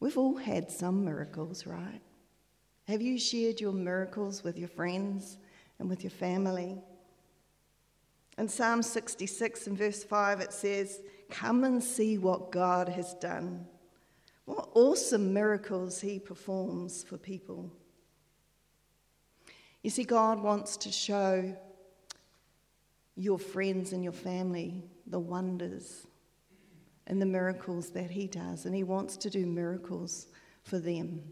We've all had some miracles, right? Have you shared your miracles with your friends and with your family? In Psalm 66 and verse 5, it says, Come and see what God has done. What awesome miracles He performs for people. You see, God wants to show your friends and your family the wonders and the miracles that He does, and He wants to do miracles for them.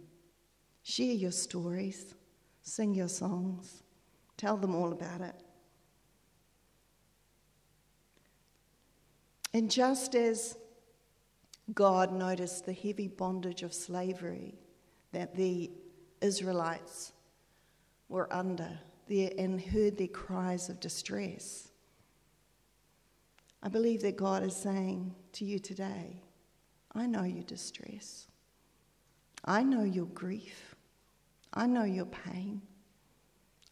Share your stories, sing your songs, tell them all about it. And just as God noticed the heavy bondage of slavery that the Israelites were under and heard their cries of distress, I believe that God is saying to you today, I know your distress. I know your grief. I know your pain.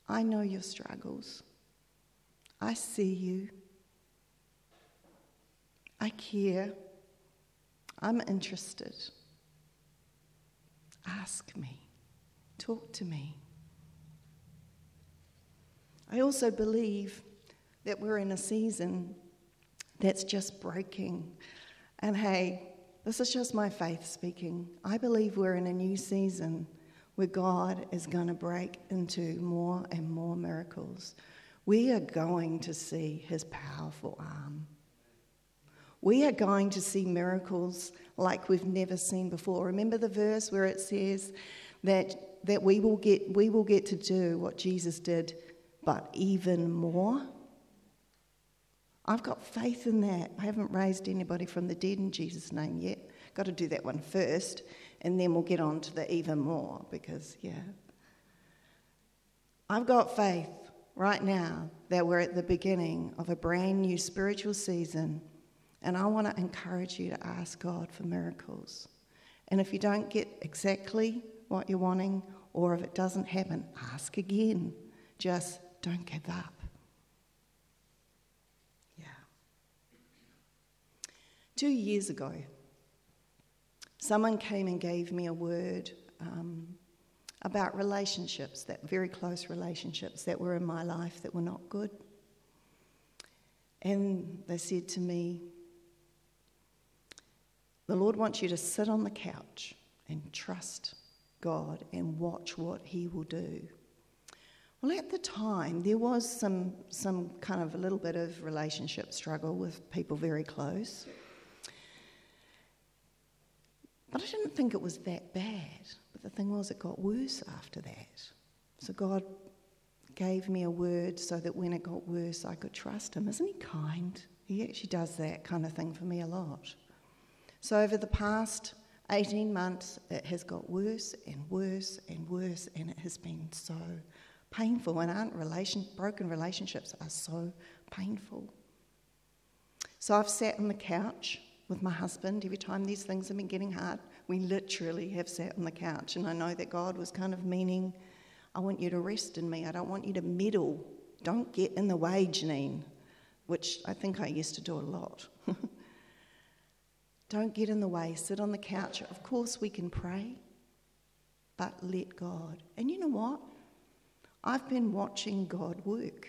I know your struggles. I see you. I care. I'm interested. Ask me. Talk to me. I also believe that we're in a season that's just breaking. And hey, this is just my faith speaking. I believe we're in a new season where God is going to break into more and more miracles. We are going to see his powerful arm. We are going to see miracles like we've never seen before. Remember the verse where it says that, that we, will get, we will get to do what Jesus did, but even more? I've got faith in that. I haven't raised anybody from the dead in Jesus' name yet. Got to do that one first, and then we'll get on to the even more because, yeah. I've got faith right now that we're at the beginning of a brand new spiritual season, and I want to encourage you to ask God for miracles. And if you don't get exactly what you're wanting, or if it doesn't happen, ask again. Just don't give up. Yeah. Two years ago, someone came and gave me a word um, about relationships, that very close relationships that were in my life that were not good. And they said to me, The Lord wants you to sit on the couch and trust God and watch what He will do. Well, at the time, there was some, some kind of a little bit of relationship struggle with people very close. But I didn't think it was that bad. But the thing was, it got worse after that. So God gave me a word so that when it got worse, I could trust Him. Isn't He kind? He actually does that kind of thing for me a lot. So over the past 18 months, it has got worse and worse and worse, and it has been so painful. And aren't relation, broken relationships are so painful. So I've sat on the couch with my husband every time these things have been getting hard. We literally have sat on the couch, and I know that God was kind of meaning, I want you to rest in me. I don't want you to meddle. Don't get in the way, Janine, which I think I used to do a lot. don't get in the way. Sit on the couch. Of course, we can pray, but let God. And you know what? I've been watching God work.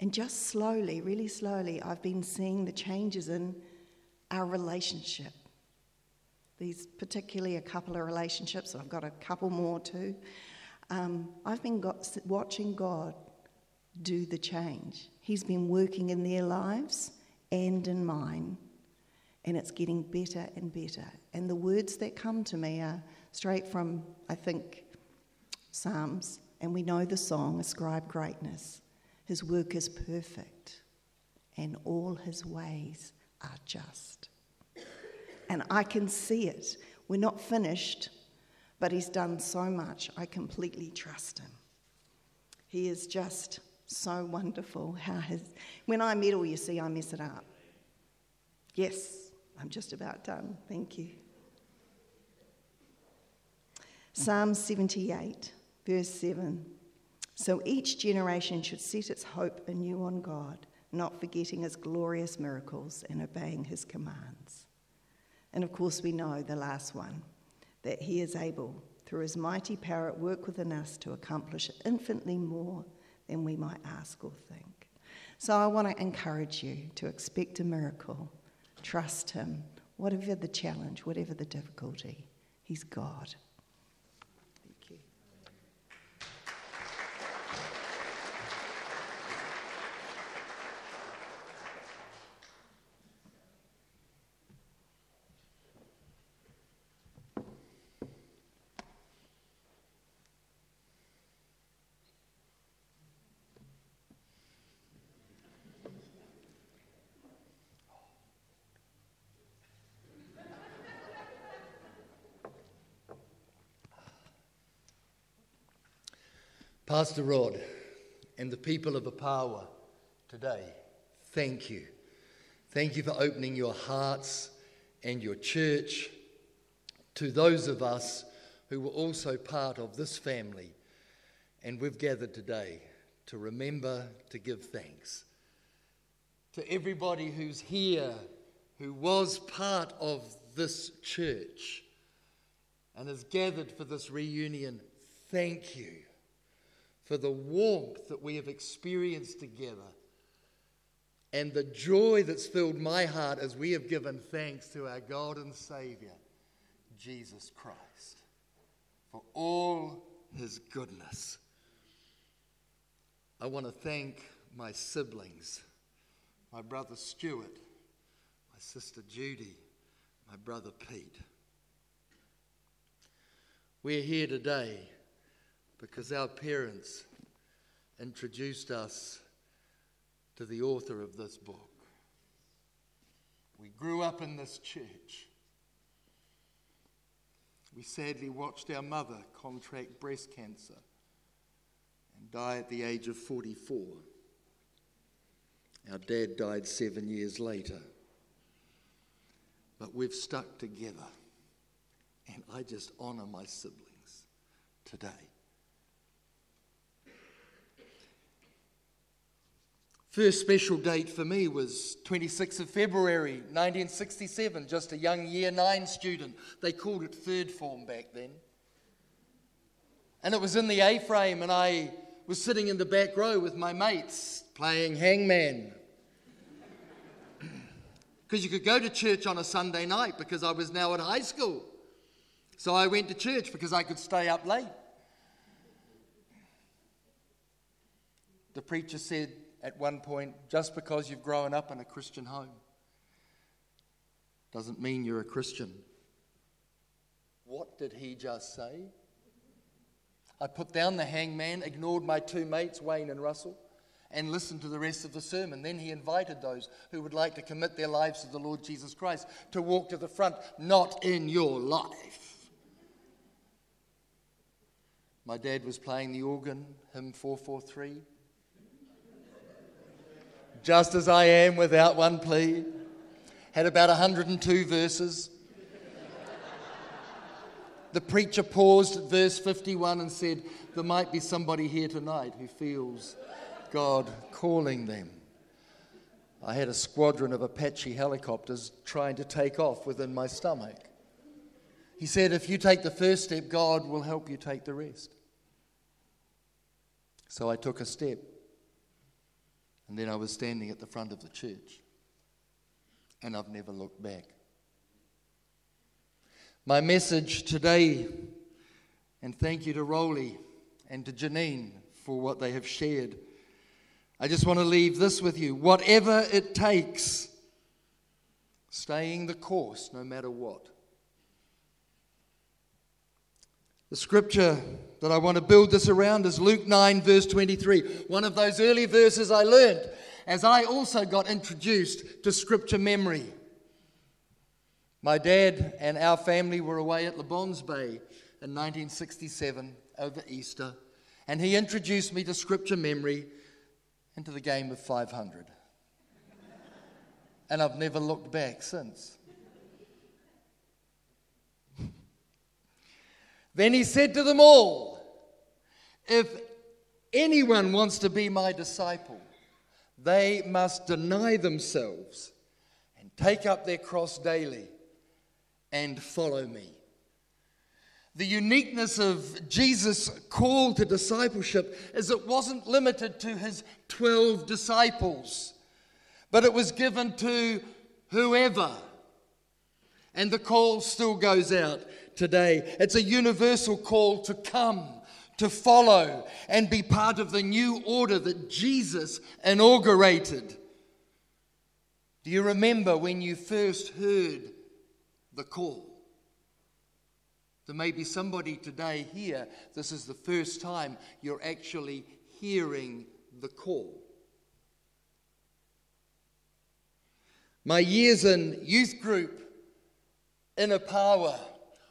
And just slowly, really slowly, I've been seeing the changes in our relationship. These, particularly a couple of relationships, I've got a couple more too. Um, I've been got, watching God do the change. He's been working in their lives and in mine, and it's getting better and better. And the words that come to me are straight from, I think, Psalms, and we know the song, Ascribe Greatness. His work is perfect, and all his ways are just. And I can see it. We're not finished, but he's done so much. I completely trust him. He is just so wonderful. How his, when I meddle, you see, I mess it up. Yes, I'm just about done. Thank you. Psalm 78, verse 7. So each generation should set its hope anew on God, not forgetting his glorious miracles and obeying his commands. And of course, we know the last one that he is able, through his mighty power at work within us, to accomplish infinitely more than we might ask or think. So I want to encourage you to expect a miracle, trust him, whatever the challenge, whatever the difficulty. He's God. Pastor Rod and the people of Opawa today, thank you. Thank you for opening your hearts and your church to those of us who were also part of this family. And we've gathered today to remember to give thanks. To everybody who's here, who was part of this church and has gathered for this reunion, thank you for the warmth that we have experienced together and the joy that's filled my heart as we have given thanks to our God and Savior, Jesus Christ, for all his goodness. I want to thank my siblings, my brother Stuart, my sister Judy, my brother Pete. We're here today because our parents introduced us to the author of this book. We grew up in this church. We sadly watched our mother contract breast cancer and die at the age of 44. Our dad died seven years later. But we've stuck together. And I just honour my siblings today. First special date for me was 26th of February 1967, just a young year nine student. They called it third form back then. And it was in the A frame, and I was sitting in the back row with my mates playing hangman. Because you could go to church on a Sunday night because I was now at high school. So I went to church because I could stay up late. The preacher said, at one point just because you've grown up in a Christian home doesn't mean you're a Christian. What did he just say? I put down the hangman, ignored my two mates, Wayne and Russell, and listened to the rest of the sermon. Then he invited those who would like to commit their lives to the Lord Jesus Christ to walk to the front, not in your life. My dad was playing the organ, hymn 443 just as I am without one plea. Had about 102 verses. The preacher paused at verse 51 and said, There might be somebody here tonight who feels God calling them. I had a squadron of Apache helicopters trying to take off within my stomach. He said, If you take the first step, God will help you take the rest. So I took a step. And then I was standing at the front of the church. And I've never looked back. My message today, and thank you to Rowley and to Janine for what they have shared. I just want to leave this with you. Whatever it takes, staying the course no matter what. The scripture that I want to build this around is Luke 9, verse 23, one of those early verses I learned as I also got introduced to scripture memory. My dad and our family were away at Le Bons Bay in 1967 over Easter, and he introduced me to scripture memory and to the game of 500. and I've never looked back since. Then he said to them all, If anyone wants to be my disciple, they must deny themselves and take up their cross daily and follow me. The uniqueness of Jesus' call to discipleship is it wasn't limited to his 12 disciples, but it was given to whoever. And the call still goes out today. It's a universal call to come, to follow, and be part of the new order that Jesus inaugurated. Do you remember when you first heard the call? There may be somebody today here, this is the first time you're actually hearing the call. My years in youth group, inner power,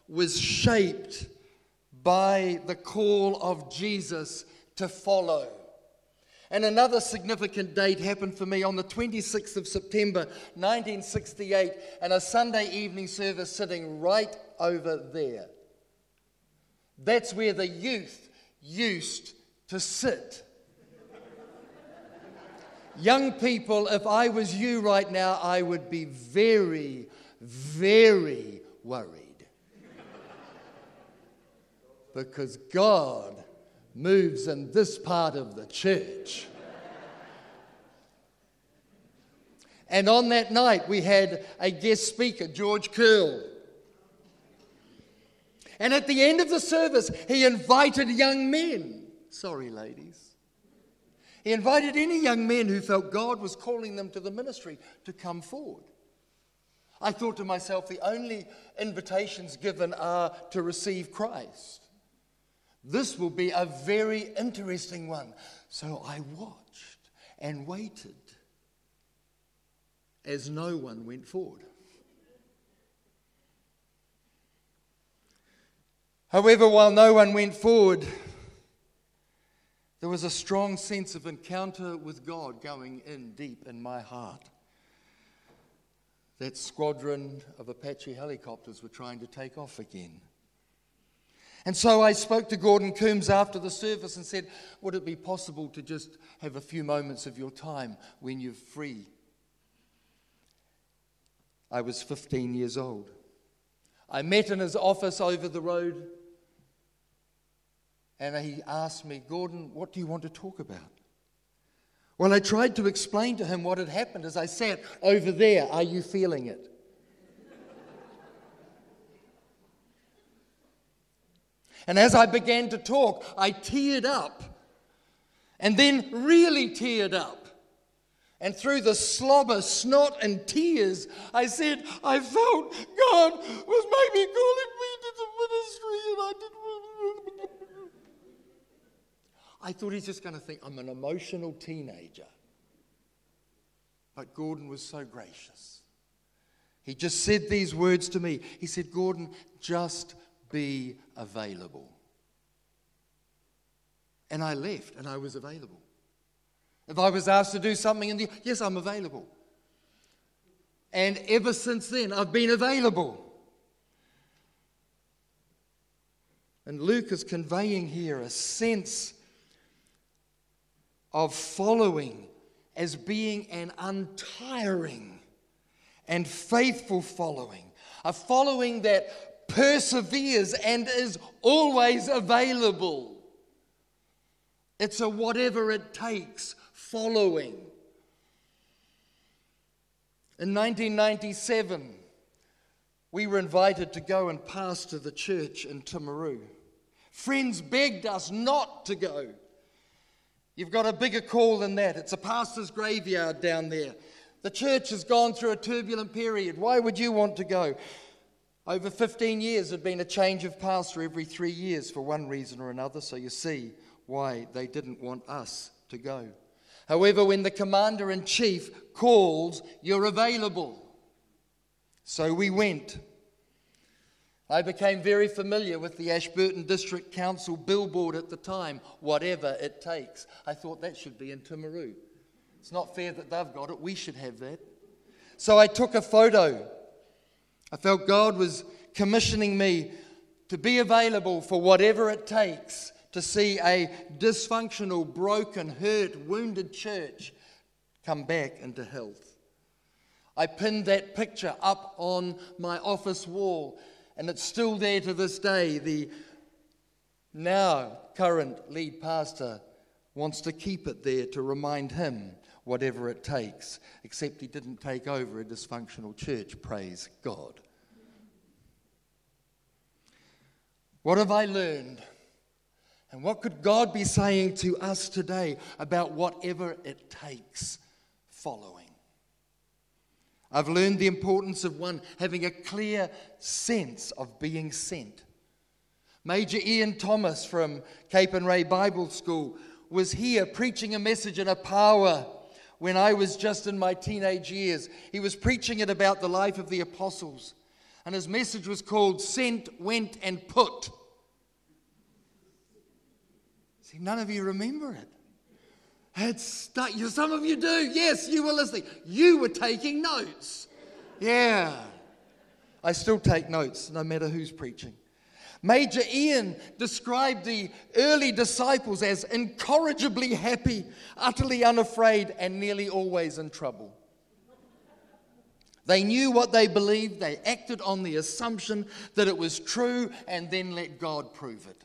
was shaped by the call of Jesus to follow. And another significant date happened for me on the 26th of September 1968, and a Sunday evening service sitting right over there. That's where the youth used to sit. Young people, if I was you right now, I would be very, very worried. Because God moves in this part of the church. And on that night, we had a guest speaker, George Curl. And at the end of the service, he invited young men. Sorry, ladies. He invited any young men who felt God was calling them to the ministry to come forward. I thought to myself, the only invitations given are to receive Christ. This will be a very interesting one. So I watched and waited as no one went forward. However, while no one went forward, there was a strong sense of encounter with God going in deep in my heart. That squadron of Apache helicopters were trying to take off again. And so I spoke to Gordon Coombs after the service and said, Would it be possible to just have a few moments of your time when you're free? I was 15 years old. I met in his office over the road and he asked me, Gordon, what do you want to talk about? Well, I tried to explain to him what had happened as I sat over there. Are you feeling it? And as I began to talk, I teared up and then really teared up. And through the slobber, snot, and tears, I said, I felt God was maybe calling me to the ministry, and I didn't. I thought he's just going to think I'm an emotional teenager. But Gordon was so gracious. He just said these words to me. He said, Gordon, just be available. And I left and I was available. If I was asked to do something in the yes, I'm available. And ever since then, I've been available. And Luke is conveying here a sense of following as being an untiring and faithful following, a following that perseveres and is always available. It's a whatever it takes following. In 1997, we were invited to go and pastor the church in Timaru. Friends begged us not to go. You've got a bigger call than that. It's a pastor's graveyard down there. The church has gone through a turbulent period. Why would you want to go? Over 15 years, there'd been a change of pastor every three years for one reason or another, so you see why they didn't want us to go. However, when the commander in chief calls, you're available. So we went. I became very familiar with the Ashburton District Council billboard at the time, whatever it takes. I thought that should be in Timaru. It's not fair that they've got it, we should have that. So I took a photo. I felt God was commissioning me to be available for whatever it takes to see a dysfunctional, broken, hurt, wounded church come back into health. I pinned that picture up on my office wall and it's still there to this day. The now current lead pastor wants to keep it there to remind him whatever it takes, except he didn't take over a dysfunctional church, praise God. What have I learned? And what could God be saying to us today about whatever it takes following? I've learned the importance of one having a clear sense of being sent. Major Ian Thomas from Capernwray Bible School was here preaching a message in Opawa when I was just in my teenage years. He was preaching it about the life of the apostles, and his message was called Sent, Went, and Put. See, none of you remember it. had stuck. You, some of you do. Yes, you were listening. You were taking notes. Yeah. I still take notes, no matter who's preaching. Major Ian described the early disciples as incorrigibly happy, utterly unafraid, and nearly always in trouble. They knew what they believed, they acted on the assumption that it was true, and then let God prove it.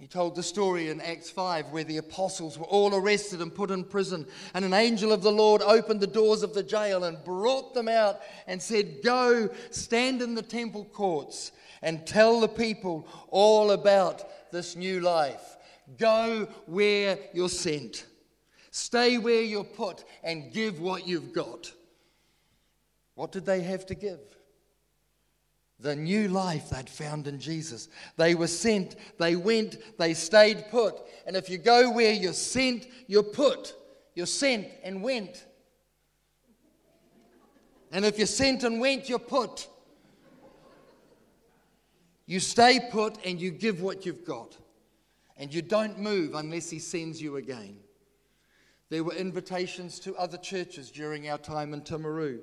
He told the story in Acts 5 where the apostles were all arrested and put in prison, and an angel of the Lord opened the doors of the jail and brought them out and said, Go, stand in the temple courts and tell the people all about this new life. Go where you're sent, stay where you're put, and give what you've got. What did they have to give? The new life they'd found in Jesus. They were sent, they went, they stayed put. And if you go where you're sent, you're put. You're sent and went. And if you're sent and went, you're put. You stay put and you give what you've got. And you don't move unless He sends you again. There were invitations to other churches during our time in Timaru.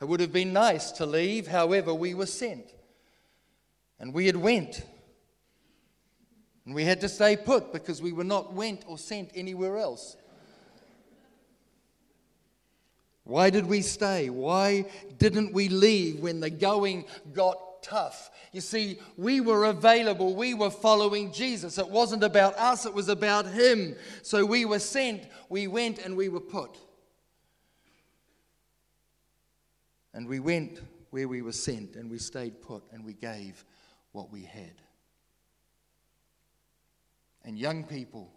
It would have been nice to leave, however, we were sent. And we had went. And we had to stay put because we were not went or sent anywhere else. Why did we stay? Why didn't we leave when the going got tough? You see, we were available. We were following Jesus. It wasn't about us, it was about Him. So we were sent, we went, and we were put. And we went where we were sent, and we stayed put, and we gave what we had. And young people,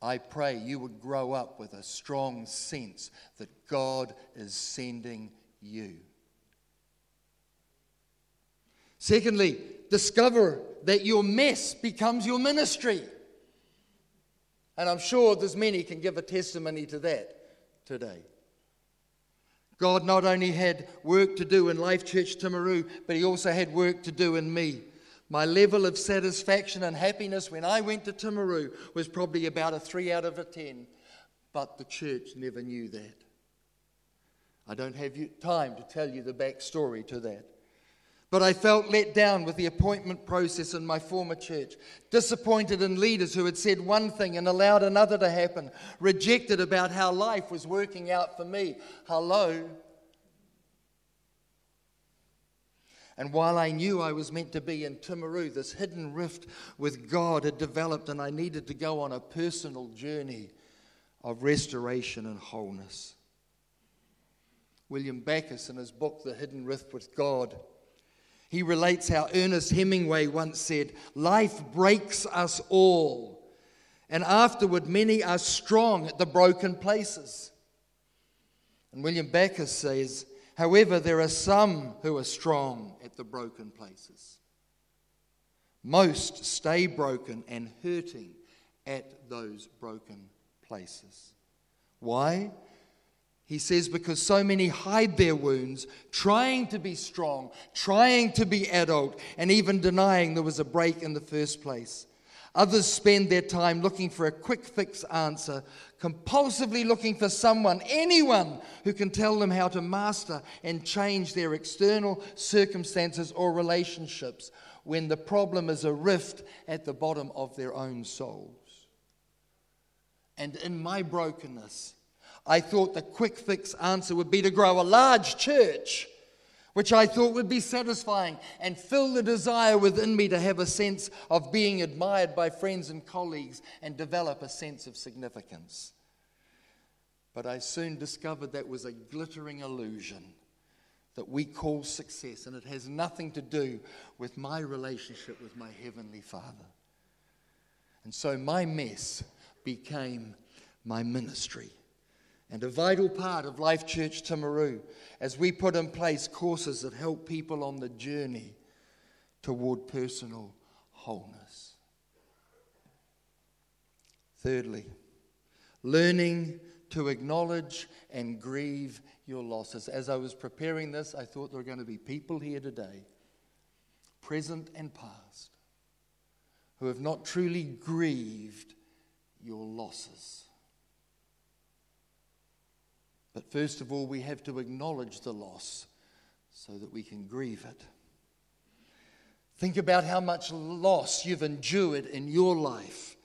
I pray you would grow up with a strong sense that God is sending you. Secondly, discover that your mess becomes your ministry. And I'm sure there's many can give a testimony to that today. God not only had work to do in Life Church Timaru, but He also had work to do in me. My level of satisfaction and happiness when I went to Timaru was probably about a three out of a ten, but the church never knew that. I don't have time to tell you the backstory to that. But I felt let down with the appointment process in my former church, disappointed in leaders who had said one thing and allowed another to happen, rejected about how life was working out for me. Hello. And while I knew I was meant to be in Timaru, this hidden rift with God had developed, and I needed to go on a personal journey of restoration and wholeness. William Backus, in his book, The Hidden Rift with God, he relates how Ernest Hemingway once said, Life breaks us all, and afterward, many are strong at the broken places. And William Backus says, However, there are some who are strong at the broken places. Most stay broken and hurting at those broken places. Why? He says, because so many hide their wounds, trying to be strong, trying to be adult, and even denying there was a break in the first place. Others spend their time looking for a quick fix answer, compulsively looking for someone, anyone, who can tell them how to master and change their external circumstances or relationships when the problem is a rift at the bottom of their own souls. And in my brokenness, I thought the quick fix answer would be to grow a large church, which I thought would be satisfying and fill the desire within me to have a sense of being admired by friends and colleagues and develop a sense of significance. But I soon discovered that was a glittering illusion that we call success, and it has nothing to do with my relationship with my Heavenly Father. And so my mess became my ministry and a vital part of Life Church Timaru as we put in place courses that help people on the journey toward personal wholeness. Thirdly, learning to acknowledge and grieve your losses. As I was preparing this, I thought there were going to be people here today, present and past, who have not truly grieved your losses. But first of all, we have to acknowledge the loss so that we can grieve it. Think about how much loss you've endured in your life.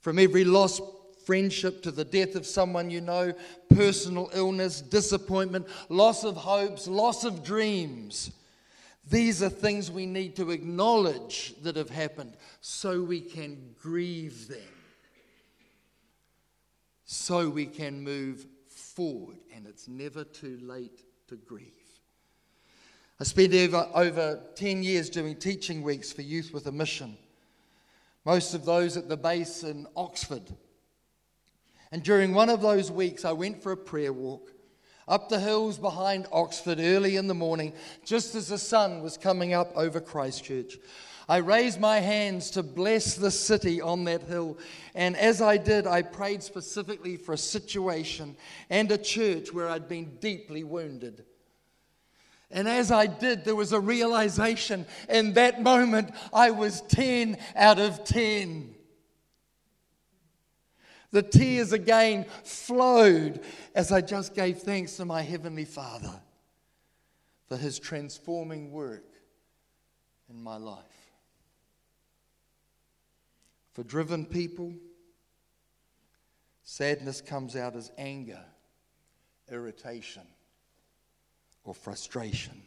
From every lost friendship to the death of someone you know, personal illness, disappointment, loss of hopes, loss of dreams. These are things we need to acknowledge that have happened so we can grieve them, so we can move forward, and it's never too late to grieve. I spent over, over 10 years doing teaching weeks for youth with a mission, most of those at the base in Oxford. And during one of those weeks, I went for a prayer walk up the hills behind Oxford early in the morning, just as the sun was coming up over Christchurch. I raised my hands to bless the city on that hill. And as I did, I prayed specifically for a situation and a church where I'd been deeply wounded. And as I did, there was a realization. In that moment, I was 10 out of 10. The tears again flowed as I just gave thanks to my Heavenly Father for His transforming work in my life. For driven people, sadness comes out as anger, irritation, or frustration.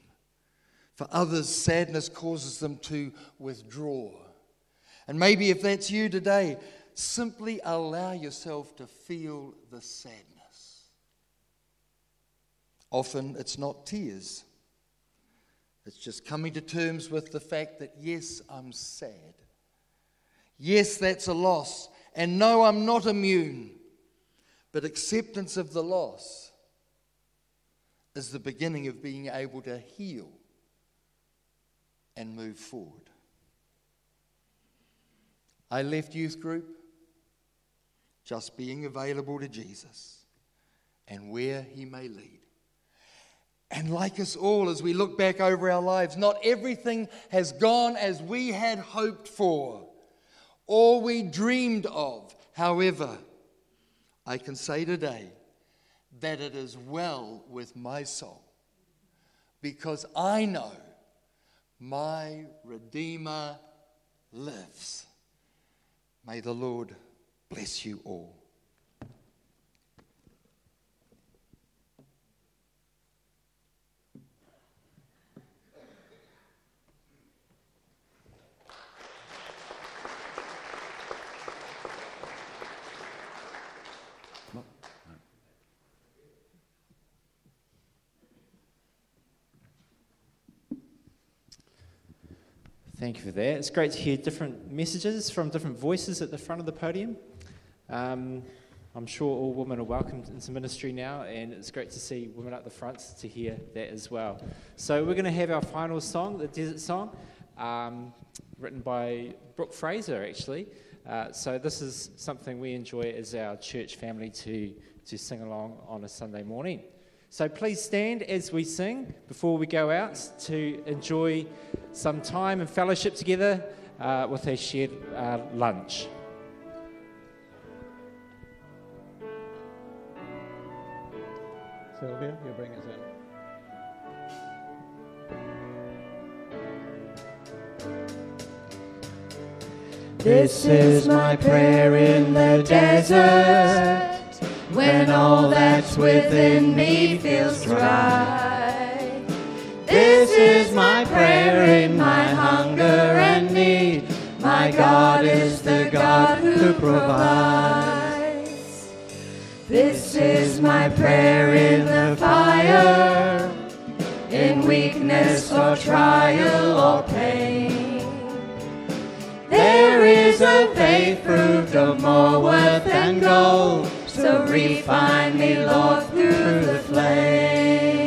For others, sadness causes them to withdraw. And maybe if that's you today, simply allow yourself to feel the sadness. Often it's not tears, it's just coming to terms with the fact that, yes, I'm sad. Yes, that's a loss. And no, I'm not immune. But acceptance of the loss is the beginning of being able to heal and move forward. I left youth group just being available to Jesus and where he may lead. And like us all, as we look back over our lives, not everything has gone as we had hoped for or we dreamed of. However, I can say today that it is well with my soul because I know my Redeemer lives. May the Lord bless you all. Thank you for that. It's great to hear different messages from different voices at the front of the podium. Um, I'm sure all women are welcome into ministry now, and it's great to see women at the front to hear that as well. So, we're going to have our final song, the Desert Song, um, written by Brooke Fraser, actually. Uh, so, this is something we enjoy as our church family to, to sing along on a Sunday morning. So, please stand as we sing before we go out to enjoy some time and fellowship together uh, with a shared uh, lunch. Sylvia, you bring us in. This is my prayer in the desert when all that's within me feels dry. This is my prayer in my hunger and need. My God is the God who provides. This is my prayer in the fire, in weakness or trial or pain. There is a faith proved of more worth than gold, so refine me, Lord, through the flame.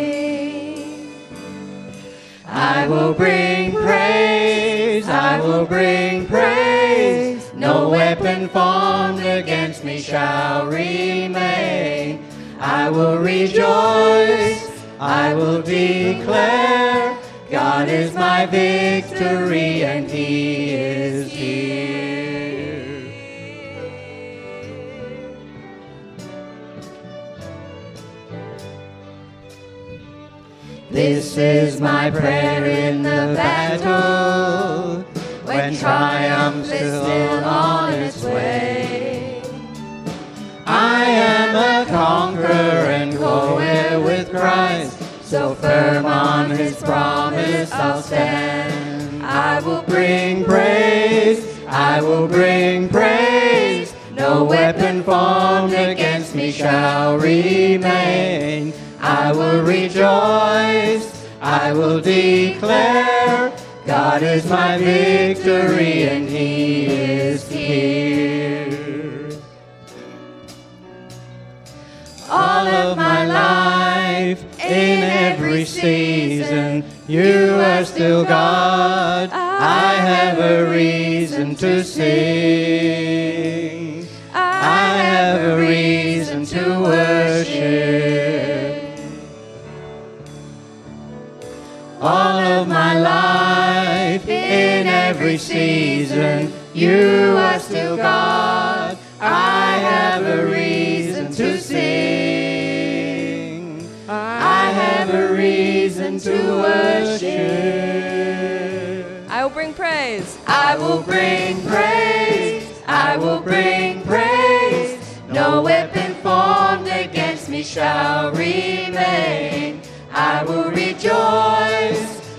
I will bring praise, I will bring praise. No weapon formed against me shall remain. I will rejoice, I will declare. God is my victory and He is my prayer in the battle when triumph is still on its way. I am a conqueror and co-heir with Christ, so firm on his promise I'll stand. I will bring praise, I will bring praise. No weapon formed against me shall remain. I will rejoice, I will declare, God is my victory and He is here. All of my life, in every season, you are still God. I have a reason to sing. All of my life, in every season, you are still God. I have a reason to sing. I have a reason to worship. I will bring praise. I will bring praise. I will bring praise. No weapon formed against me shall remain. I will rejoice.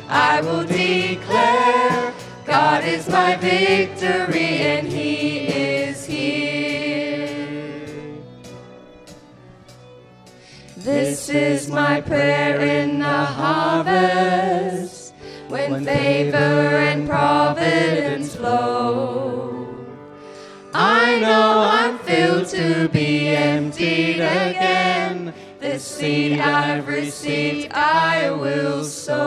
I will declare God is my victory and He is here. This is my prayer in the harvest when favor and providence flow. I know I'm filled to be emptied again. This seed I've received, I will sow.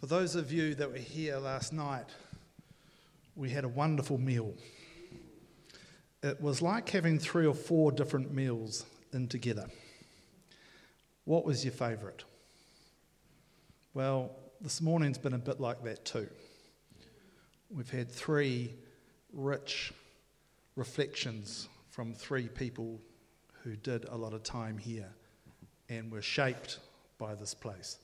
For those of you that were here last night, we had a wonderful meal. It was like having three or four different meals in together. What was your favourite? Well, this morning's been a bit like that too. We've had three rich reflections from three people who did a lot of time here and were shaped by this place.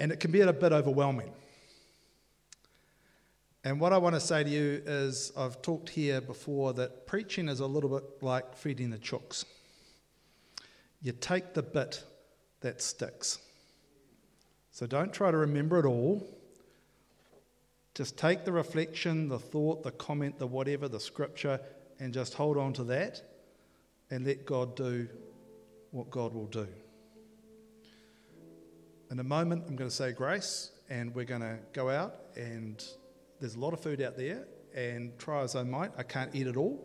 And it can be a bit overwhelming. And what I want to say to you is I've talked here before that preaching is a little bit like feeding the chooks. You take the bit that sticks. So don't try to remember it all. Just take the reflection, the thought, the comment, the whatever, the scripture, and just hold on to that and let God do what God will do. In a moment, I'm going to say grace, and we're going to go out, and there's a lot of food out there, and try as I might, I can't eat it all,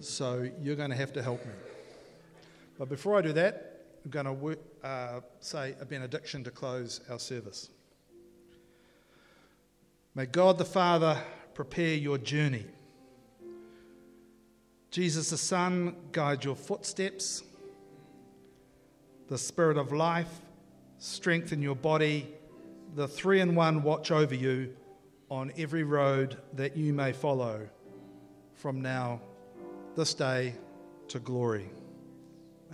so you're going to have to help me. But before I do that, I'm going to work, uh, say a benediction to close our service. May God the Father prepare your journey. Jesus the Son guide your footsteps. The Spirit of life strengthen your body. The three in one watch over you on every road that you may follow from now, this day, to glory.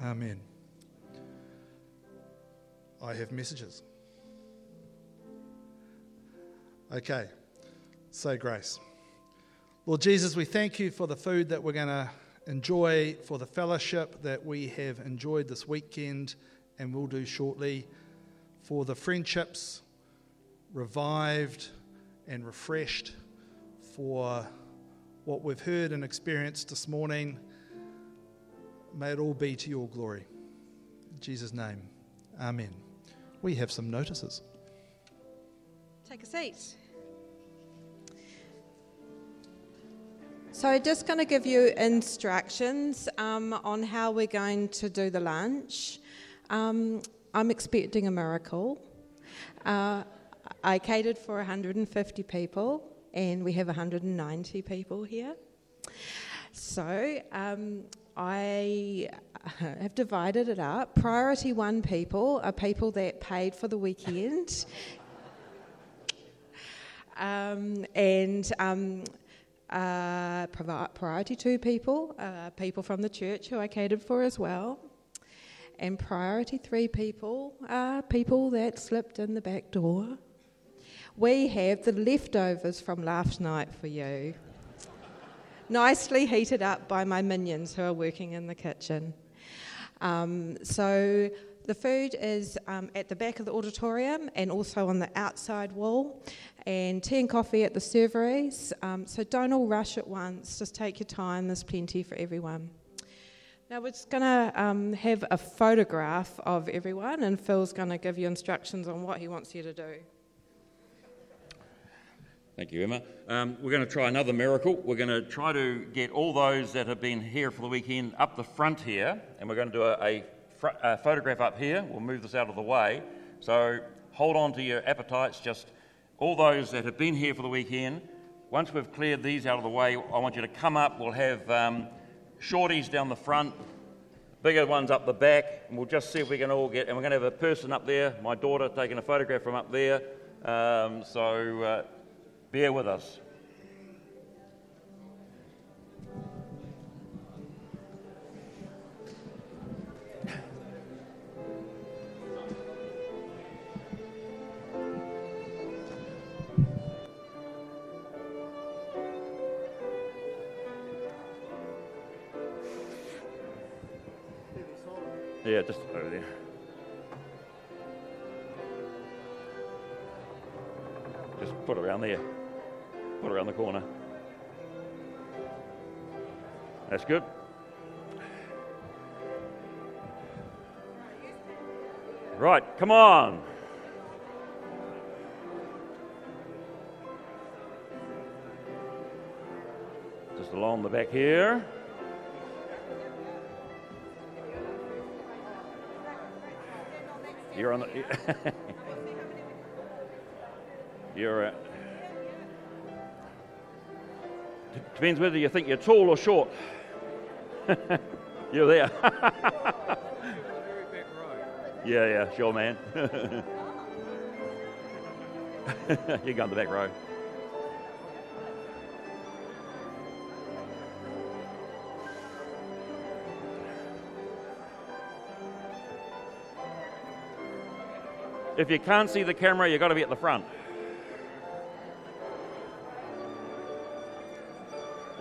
Amen. I have messages. Okay, say grace. Lord Jesus, we thank you for the food that we're going to enjoy, for the fellowship that we have enjoyed this weekend and will do shortly, for the friendships revived and refreshed, for what we've heard and experienced this morning. May it all be to your glory. In Jesus' name, amen. We have some notices. Take a seat. So, just going to give you instructions um, on how we're going to do the lunch. Um, I'm expecting a miracle. Uh, I catered for 150 people, and we have 190 people here. So, um, I have divided it up. Priority one people are people that paid for the weekend. Um, and um, uh, priority two people, uh, people from the church who I catered for as well. And priority three people are people that slipped in the back door. We have the leftovers from last night for you, nicely heated up by my minions who are working in the kitchen. Um, so the food is um, at the back of the auditorium and also on the outside wall, and tea and coffee at the serveries. Um, so don't all rush at once, just take your time, there's plenty for everyone. Now we're just going to um, have a photograph of everyone, and Phil's going to give you instructions on what he wants you to do. Thank you, Emma. Um, we're going to try another miracle. We're going to try to get all those that have been here for the weekend up the front here, and we're going to do a, a, fr- a photograph up here. We'll move this out of the way. So hold on to your appetites. Just all those that have been here for the weekend. Once we've cleared these out of the way, I want you to come up. We'll have um, shorties down the front, bigger ones up the back, and we'll just see if we can all get. And we're going to have a person up there, my daughter, taking a photograph from up there. Um, so uh, bear with us. Yeah, just over there. Just put it around there. Around the corner. That's good. Right, come on. Just along the back here. You're on the. You're. Uh, depends whether you think you're tall or short. you're there. yeah, yeah, sure, man. you go in the back row. If you can't see the camera, you've got to be at the front.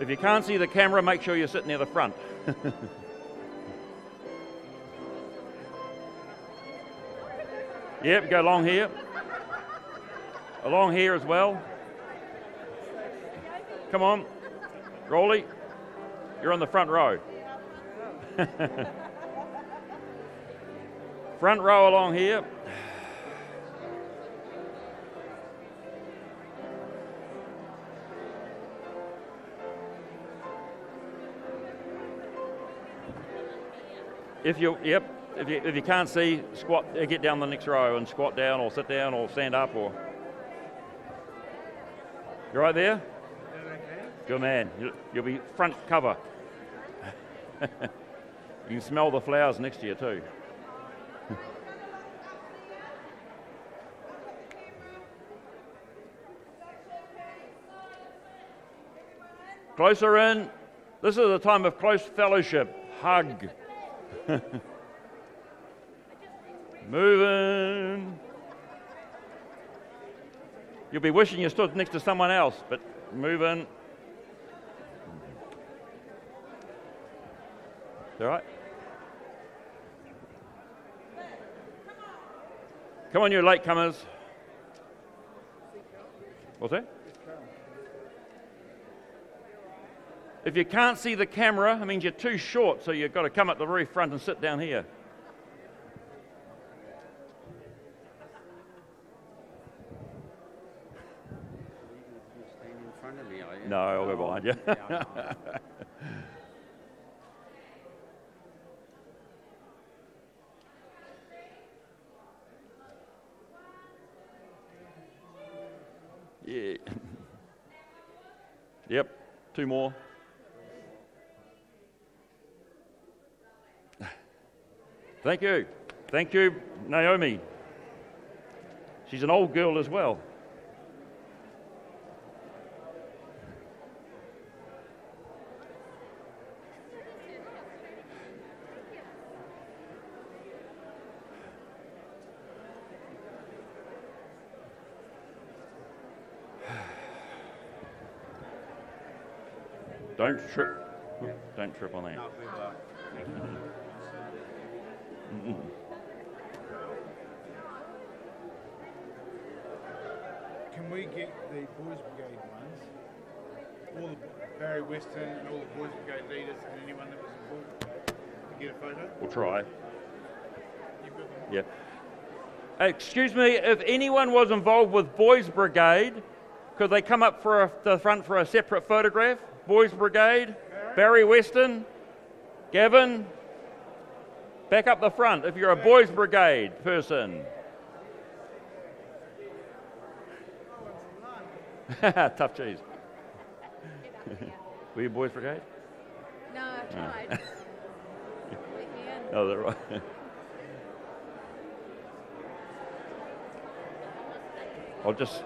If you can't see the camera, make sure you're sitting near the front. yep, go along here. Along here as well. Come on. Rolly, you're on the front row. front row along here. If you, yep, if you, if you can't see, squat, uh, get down the next row and squat down or sit down or stand up or. You right there? Good man. You- You'll be front cover. you can smell the flowers next to you too. Closer in. This is a time of close fellowship. Hug. Moving. You'll be wishing you stood next to someone else, but moving. All right. Come on, you latecomers. What's that? If you can't see the camera, it means you're too short, so you've got to come up the very front and sit down here. No, I'll go behind you. Yeah. Yep, two more. Thank you. Thank you, Naomi. She's an old girl as well. Don't trip. Don't trip on that. Can we get the Boys Brigade ones? All the Barry Weston and all the Boys Brigade leaders and anyone that was involved to get a photo? We'll try. Yeah. Excuse me, if anyone was involved with Boys Brigade, could they come up for a, the front for a separate photograph? Boys Brigade, Barry Weston, Gavin, back up the front if you're a Boys Brigade person. Tough cheese. Were you Boys Brigade? No, I tried. Oh, that's right. I'll just.